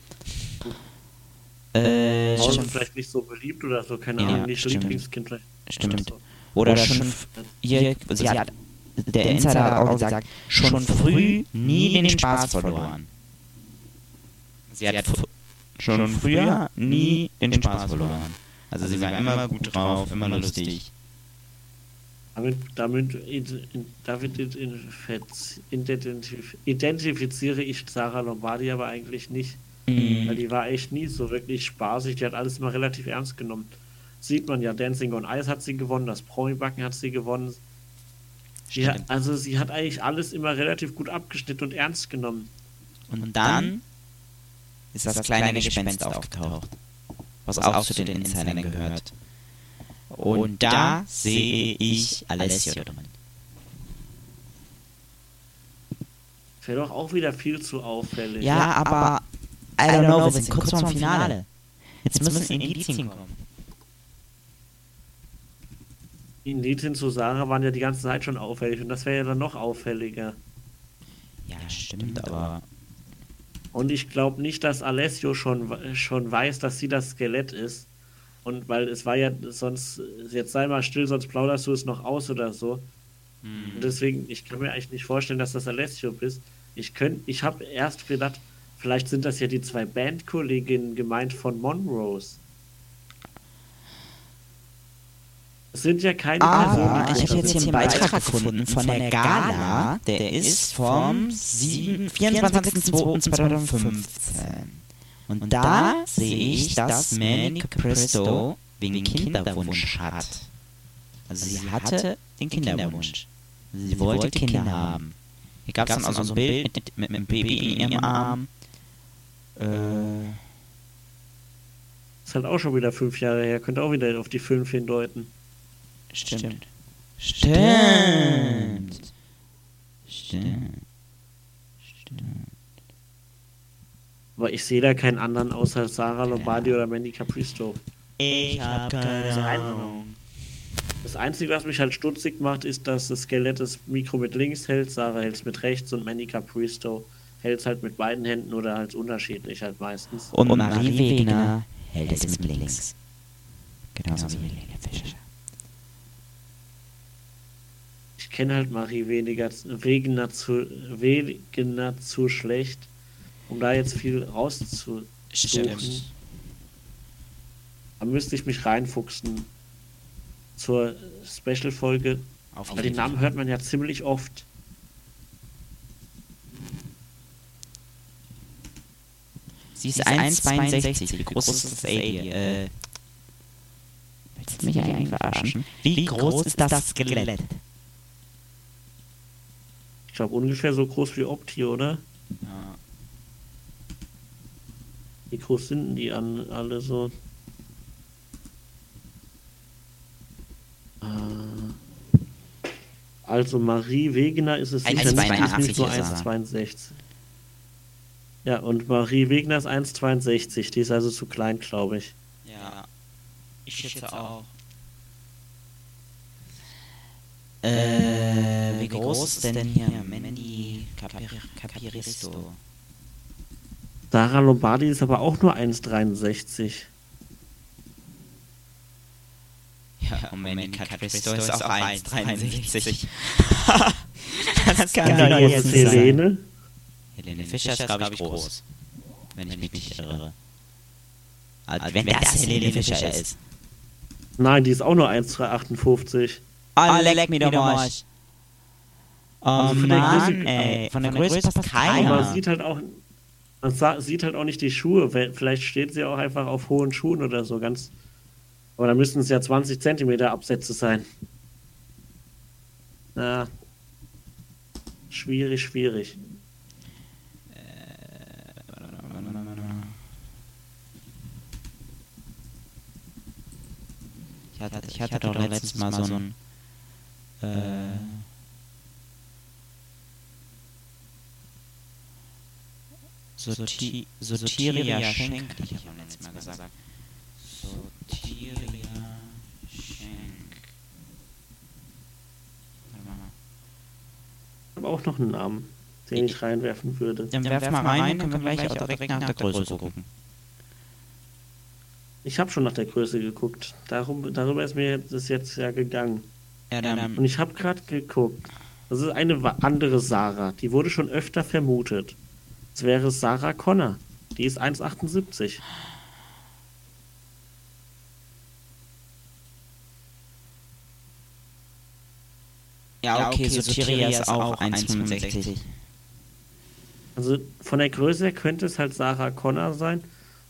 Äh, vielleicht nicht so beliebt oder so, keine Ja, Ahnung, nicht stimmt. Lieblingskind vielleicht. stimmt. So. Oder schon hier, sie hat, der Insider hat auch gesagt, schon früh nie den Spaß verloren. Sie hat fr- schon früher nie den Spaß verloren. Also sie war immer gut drauf, immer lustig. Damit, damit, damit identif- identif- identifiziere ich Sarah Lombardi aber eigentlich nicht. Weil die war echt nie so wirklich spaßig. Die hat alles immer relativ ernst genommen. Sieht man ja, Dancing on Ice hat sie gewonnen, das Promi-Backen hat sie gewonnen. Sie hat, also sie hat eigentlich alles immer relativ gut abgeschnitten und ernst genommen. Und dann ist das kleine Gespenst aufgetaucht, was auch zu den Insidern gehört. Und da sehe ich Alessio drin. Wäre doch auch wieder viel zu auffällig. Ja, aber I don't know, wir sind kurz vorm Finale. Jetzt müssen Indizien kommen. Die Indizien zu Sarah waren ja die ganze Zeit schon auffällig und das wäre ja dann noch auffälliger. Ja, stimmt, aber Und ich glaube nicht, dass Alessio schon, schon weiß, dass sie das Skelett ist. Und weil es war ja sonst, jetzt sei mal still, sonst plauderst du es noch aus oder so. Und deswegen, ich kann mir eigentlich nicht vorstellen, dass das Alessio bist. Ich könnte, ich habe erst gedacht, vielleicht sind das ja die zwei Bandkolleginnen gemeint von Monrose. Es sind ja keine Aber Personen. ich habe jetzt hier einen Beitrag gefunden von der Gala, der ist vom 7 24.02.2015. Und da sehe ich, dass Manny Capristo wegen Kinderwunsch hat. Also sie hatte den Kinderwunsch. Sie wollte Kinder haben. Hier gab es dann auch so ein Bild mit, mit einem Baby in ihrem Arm. Äh, ist halt auch schon wieder fünf Jahre her. Könnte auch wieder auf die fünf hindeuten. Stimmt. Stimmt. Stimmt. Aber ich sehe da keinen anderen außer Sarah Lombardi oder Mandy Capristo. Ich hab keine Ahnung. Das Einzige, was mich halt stutzig macht, ist, dass das Skelett das Mikro mit links hält, Sarah hält es mit rechts und Manny Capristo hält es halt mit beiden Händen oder halt unterschiedlich halt meistens. Und Marie Wegner hält es mit links. Genauso wie Helene Fischer. Ich kenne halt Marie weniger, Wegener zu, Wegener zu schlecht, um da jetzt viel rauszusuchen. Da müsste ich mich reinfuchsen zur Special-Folge. Auf Aber den Namen hört man ja ziemlich oft. Sie ist 1,62. Wie groß ist das Alien? Äh, willst du mich eigentlich verarschen? Wie groß ist das Skelett? Ich glaube ungefähr so groß wie Opti, oder? Ja. Wie groß sind denn die an alle so? Äh, Also Marie Wegener ist es sicher nicht, die ist nämlich nur 1,82 ist er. 1,62. Ja, und Marie Wegener ist 1,62. Die ist also zu klein, glaube ich. Ja. Ich schätze auch. Äh, wie groß ist denn hier Mandy Capir Capiristo? Sarah Lombardi ist aber auch nur 1,63. Ja, und Mandy Capiristo ist auch 1,63. (laughs) das Ja, jetzt Helene. Helene Fischer ist, glaube ich, groß. Wenn ich mich nicht irre. Also, wenn das Helene Fischer ist. Nein, die ist auch nur 1,58. Oh, leck mir doch mal. Oh Also von der Mann, Größe- ey. Von der Größe passt Aber keiner. man sieht halt auch, man sa- sieht halt auch nicht die Schuhe. Weil- Vielleicht steht sie auch einfach auf hohen Schuhen oder so ganz. Aber da müssten es ja 20 Zentimeter Absätze sein. Na. Schwierig, schwierig. Ich hatte, ich hatte doch letztes Mal so ein Äh. Soti Sotiria Schenk, ich ja beim letzten Mal gesagt. Sotiria Schenk. Warte mal. Ich habe auch noch einen Namen, den ich reinwerfen würde. Dann werf mal rein, dann können wir gleich auch direkt nach der Größe gucken. Ich habe schon nach der Größe geguckt. Darum, darüber ist mir das jetzt ja gegangen. Ja, dann, Und ich habe gerade geguckt. Das ist eine wa- andere Sarah. Die wurde schon öfter vermutet. Es wäre Sarah Connor. Die ist 1,78. ja, okay, Sotiria ist auch 1,65. Also von der Größe her könnte es halt Sarah Connor sein.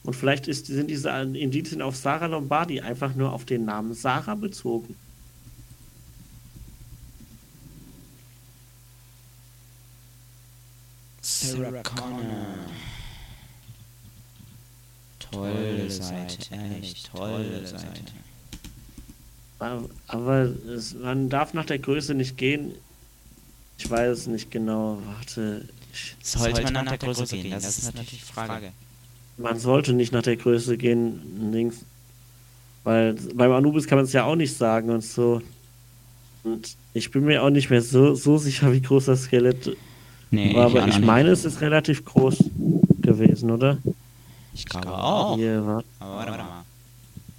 Und vielleicht ist, sind diese Indizien auf Sarah Lombardi einfach nur auf den Namen Sarah bezogen. Sarah Connor. Tolle Seite, ehrlich, tolle Seite. Aber, es, man darf nach der Größe nicht gehen. Ich weiß es nicht genau. Warte. Ich, Sollte man nach der Größe gehen? Das ist natürlich die Frage. man sollte nicht nach der Größe gehen, links. Weil beim Anubis kann man es ja auch nicht sagen und so. Und ich bin mir auch nicht mehr so, so sicher, wie groß das Skelett Nee. Aber ich nicht. meine, es ist relativ groß gewesen, oder? Ich glaube auch. Hier, warte. Aber warte mal.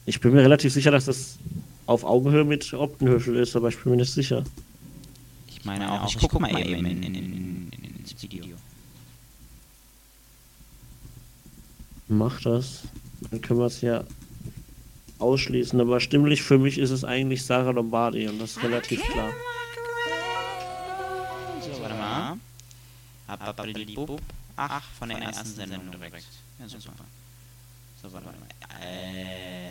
Ich bin mir relativ sicher, dass das auf Augenhöhe mit Optenhöschel ist, aber ich bin mir nicht sicher. Ich meine auch. Ich gucke mal eben in, in, in, in, ins Video. Mach das. Dann können wir es ja ausschließen. Aber stimmlich für mich ist es eigentlich Sarah Lombardi und das ist relativ klar. Habababidibub. Ach, von der ersten Sendung direkt. Ja, super. So, warte mal. Äh,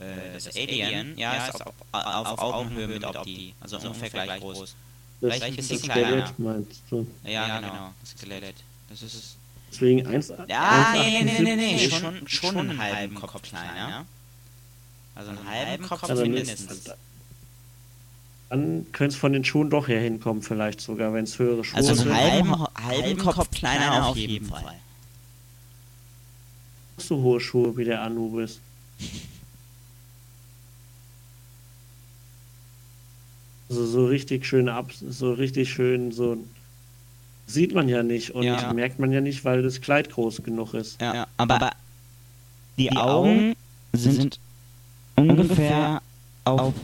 äh, das Alien, ja, ist auf, auf Augenhöhe mit Opti. Also ungefähr gleich groß. Das, Vielleicht ein das bisschen Skelett kleiner. meinst du? Ja, genau. Das Skelett. Das ist. Deswegen 1. Ja, nee, nee, nee, nee. Schon, schon einen halben Kopf kleiner. Also einen halben Kopf Also mindestens. Dann könnte es von den Schuhen doch her hinkommen, vielleicht sogar, wenn es höhere Schuhe Also sind. einen halben, halben Kopf kleiner auf jeden Fall. so hohe Schuhe wie der Anubis. (laughs) Also so richtig schön ab, so richtig schön, so sieht man ja nicht und Ja. merkt man ja nicht, weil das Kleid groß genug ist. Ja, aber die Augen sind ungefähr auf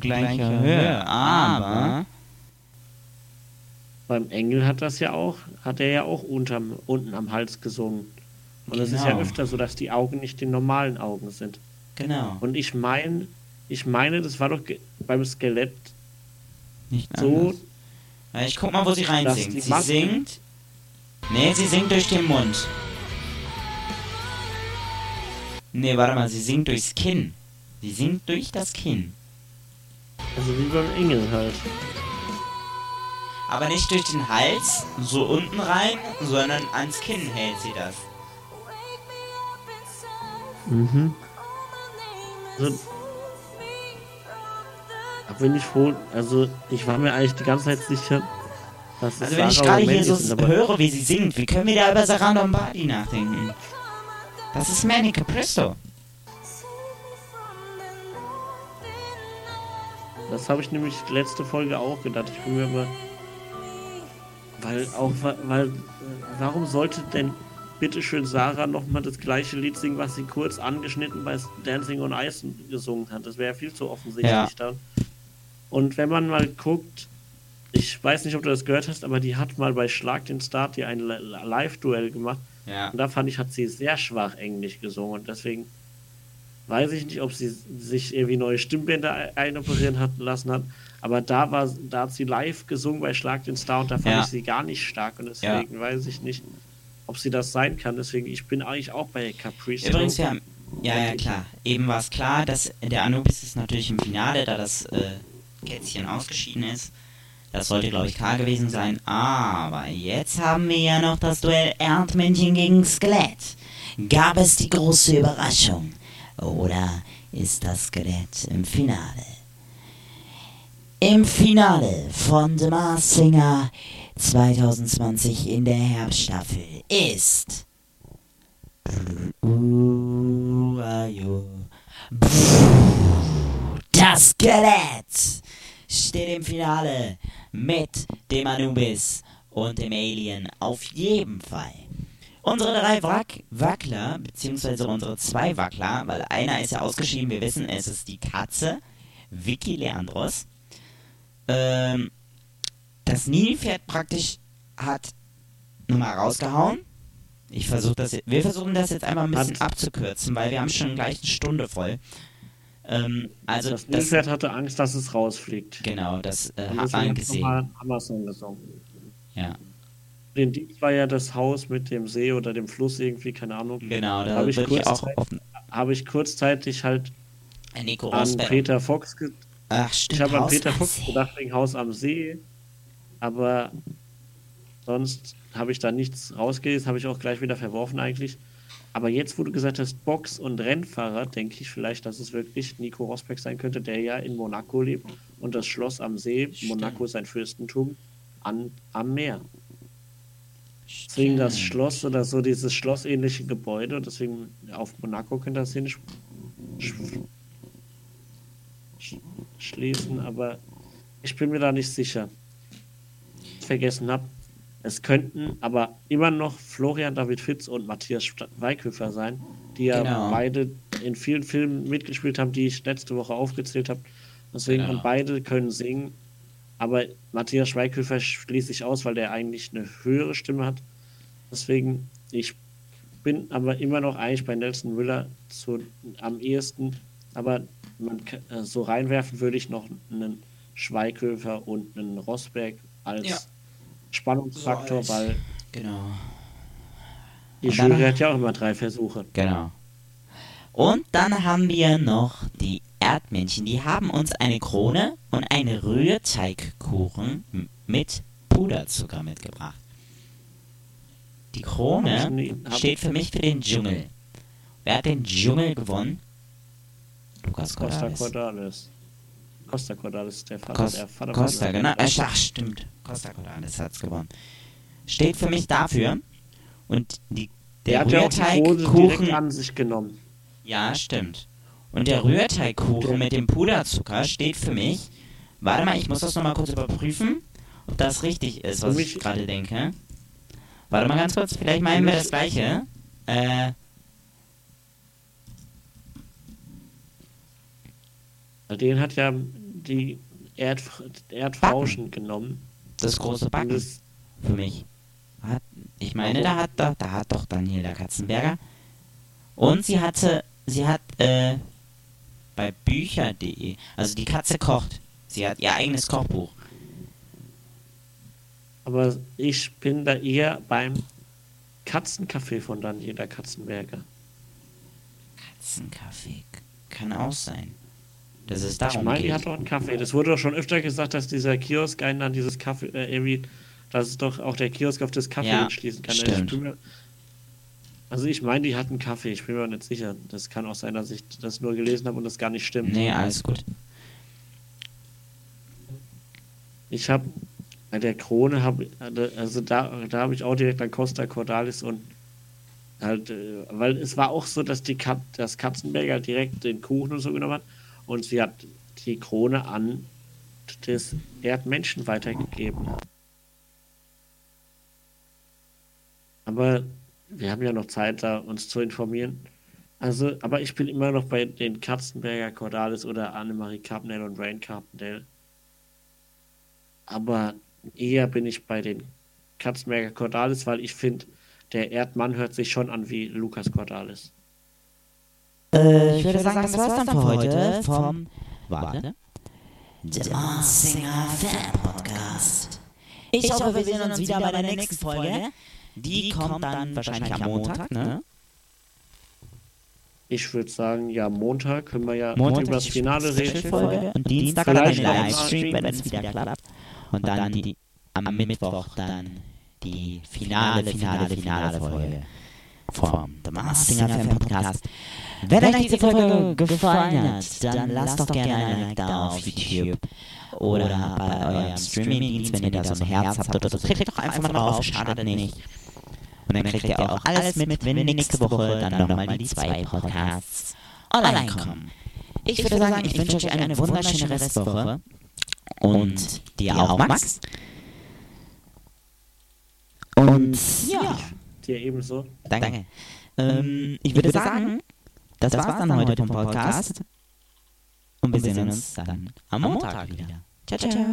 gleicher Höhe, aber Beim Engel hat das ja auch, hat er ja auch unterm, unten am Hals gesungen. Und es ist ja Genau. öfter so, dass die Augen nicht die normalen Augen sind. genau. Und ich meine, ich meine, das war doch beim Skelett Nicht so, anders. Ich guck mal, wo sie reinsingt. Sie singt. Nee, sie singt durch den Mund. Nee, warte mal, sie singt durchs Kinn. Sie singt durch das Kinn. Also wie beim Engel halt. Aber nicht durch den Hals, so unten rein, sondern ans Kinn hält sie das. Mhm. Also, da bin ich froh, also ich war mir eigentlich die ganze Zeit sicher, dass es Also wenn ich Sarah gerade hier so ist, höre, wie sie singt, wie können wir da über Sarah Lombardi nachdenken? Das ist Manny Capristo. Das habe ich nämlich letzte Folge auch gedacht. Ich bin mir aber, weil auch, weil, äh, warum sollte denn bitteschön Sarah nochmal das gleiche Lied singen, was sie kurz angeschnitten bei Dancing on Ice gesungen hat? Das wäre ja viel zu offensichtlich Ja. dann. Und wenn man mal guckt, ich weiß nicht, ob du das gehört hast, aber die hat mal bei Schlag den Start hier ein Li- Live-Duell gemacht. Ja. Und da fand ich, hat sie sehr schwach Englisch gesungen. Und deswegen weiß ich nicht, ob sie sich irgendwie neue Stimmbänder ein- einoperieren hat lassen hat. Aber da war, da hat sie live gesungen bei Schlag den Star und da fand Ja. ich sie gar nicht stark. Und deswegen weiß ich nicht, ob sie das sein kann. Deswegen, ich bin eigentlich auch bei Caprice. Übrigens, ja, ja, ja, klar. Eben war es klar, dass der Anubis ist natürlich im Finale, da das äh, Kätzchen ausgeschieden ist. Das sollte, glaube ich, klar gewesen sein. Aber jetzt haben wir ja noch das Duell Erdmännchen gegen Skelett. Gab es die große Überraschung? Oder ist das Skelett im Finale? Im Finale von The Mars Singer 2020 in der Herbststaffel ist. Das Skelett steht im Finale mit dem Anubis und dem Alien auf jeden Fall. Unsere drei Wack Wackler, beziehungsweise unsere zwei Wackler, weil einer ist ja ausgeschieden, wir wissen, es ist die Katze, Vicky Leandros. Ähm, das Nilpferd praktisch hat nochmal rausgehauen. Ich versuche das, wir versuchen das jetzt einmal ein bisschen abzukürzen, weil wir haben schon gleich eine Stunde voll. Ähm, also das Nilpferd hatte Angst, dass es rausfliegt. Genau, das äh, hat man gesehen. Amazon gesungen. Ja. Den Dieb war ja das Haus mit dem See oder dem Fluss irgendwie, keine Ahnung. Genau, da habe ich, ich auch habe ich kurzzeitig halt Nico an Rosberg. Peter Fox Ach, stimmt, Ich habe an Peter Fox See. gedacht wegen Haus am See, aber sonst habe ich da nichts rausgelesen, habe ich auch gleich wieder verworfen eigentlich. Aber jetzt, wo du gesagt hast, Box und Rennfahrer, denke ich vielleicht, dass es wirklich Nico Rosberg sein könnte, der ja in Monaco lebt und das Schloss am See, Monaco sein Fürstentum, an, am Meer. Deswegen das. Schloss oder so dieses schlossähnliche Gebäude und deswegen auf Monaco könnte das hin sch sch sch schließen, aber ich bin mir da nicht sicher. Ich vergessen habe, es könnten aber immer noch Florian David Fitz und Matthias Weikhöfer sein, die ja Genau. beide in vielen Filmen mitgespielt haben, die ich letzte Woche aufgezählt habe. Deswegen Genau. und beide können singen, aber Matthias Schweighöfer schließe ich aus, weil der eigentlich eine höhere Stimme hat. Deswegen, ich bin aber immer noch eigentlich bei Nelson Müller zu, am ehesten. Aber man, kann- äh, so reinwerfen würde ich noch einen Schweighöfer und einen Rosberg als Ja. Spannungsfaktor, So als- weil Genau. die Jury hat ja auch immer drei Versuche. Genau. Und dann haben wir noch die Erdmännchen. Die haben uns eine Krone und einen Rührteigkuchen mit Puderzucker mitgebracht. Die Krone steht für mich für den Dschungel. Wer hat den Dschungel gewonnen? Lukas Costa Cordalis. Cordalis. Costa Cordalis, der Vater, Cos der Vater Costa, genau. Ach, stimmt. Costa Cordalis hat's gewonnen. Steht für mich dafür. Und die, Der der ja Rührteigkuchen an sich genommen. Ja, stimmt. Und der Rührteigkuchen mit dem Puderzucker steht für mich. Warte mal, ich muss das nochmal kurz überprüfen, ob das richtig ist, was ich gerade denke. Warte mal ganz kurz, vielleicht meinen wir das gleiche. Äh, Den hat ja die Erd Erdfrauschen genommen. das große Backen das, für mich. Hat, ich meine, da hat doch, da hat doch Daniela Katzenberger. Und sie hatte, sie hat, äh, bei Bücher.de, also die Katze kocht. Sie hat ihr eigenes Kochbuch. aber ich bin da eher beim Katzencafé von Daniela Katzenberger. Katzenkaffee. Kann auch sein. Das ist Ich darum meine, die hat doch einen Kaffee. Das wurde doch schon öfter gesagt, dass dieser Kiosk einen an dieses Kaffee, äh, irgendwie, dass es doch auch der Kiosk auf das Kaffee Ja, anschließen kann. stimmt. Also ich meine, die hat einen Kaffee. Ich bin mir nicht sicher. Das kann auch sein, dass ich das nur gelesen habe und das gar nicht stimmt. Nee, alles gut. Ich habe bei der Krone habe also da da habe ich auch direkt an Costa Cordalis und halt äh, weil es war auch so, dass die Kat das Katzenberger direkt den Kuchen und so genommen hat und sie hat die Krone an des Erdmenschen weitergegeben. Aber wir haben ja noch Zeit, da uns zu informieren. Also, aber ich bin immer noch bei den Katzenberger Cordalis oder Annemarie Carpendale und Rain Carpendale. Aber eher bin ich bei den Katzenberger Cordalis, weil ich finde, der Erdmann hört sich schon an wie Lukas Cordalis. Äh, ich würde sagen, das war's dann für heute vom, warte, The Singer Fan Podcast. Ich hoffe, wir sehen uns wieder bei der nächsten Folge. Die kommt dann wahrscheinlich am Montag, ne? Ich würde sagen, ja, Montag können wir ja Montag über das die Finale reden. Folge. Und Dienstag dann mal Livestream, wenn es wieder klappt. Und dann die, am Mittwoch dann die finale, finale, finale Folge. vom The Mars Singer Fan Podcast. Wenn euch diese Folge gefallen hat, dann lasst doch gerne ein Like da auf YouTube oder bei eurem Streamingdienst, wenn ihr da so ein Herz habt oder so. Klickt doch einfach mal drauf, schadet nicht. Und dann kriegt ihr auch alles mit, wenn nächste Woche dann nochmal die zwei Podcasts online kommen. Ich würde sagen, ich wünsche euch eine wunderschöne Restwoche. Und dir auch, Max. Und ja, Dir ebenso. danke. Ähm, ich würde sagen, das war's dann heute vom Podcast. Und wir sehen uns dann am Montag wieder. Ciao, ciao.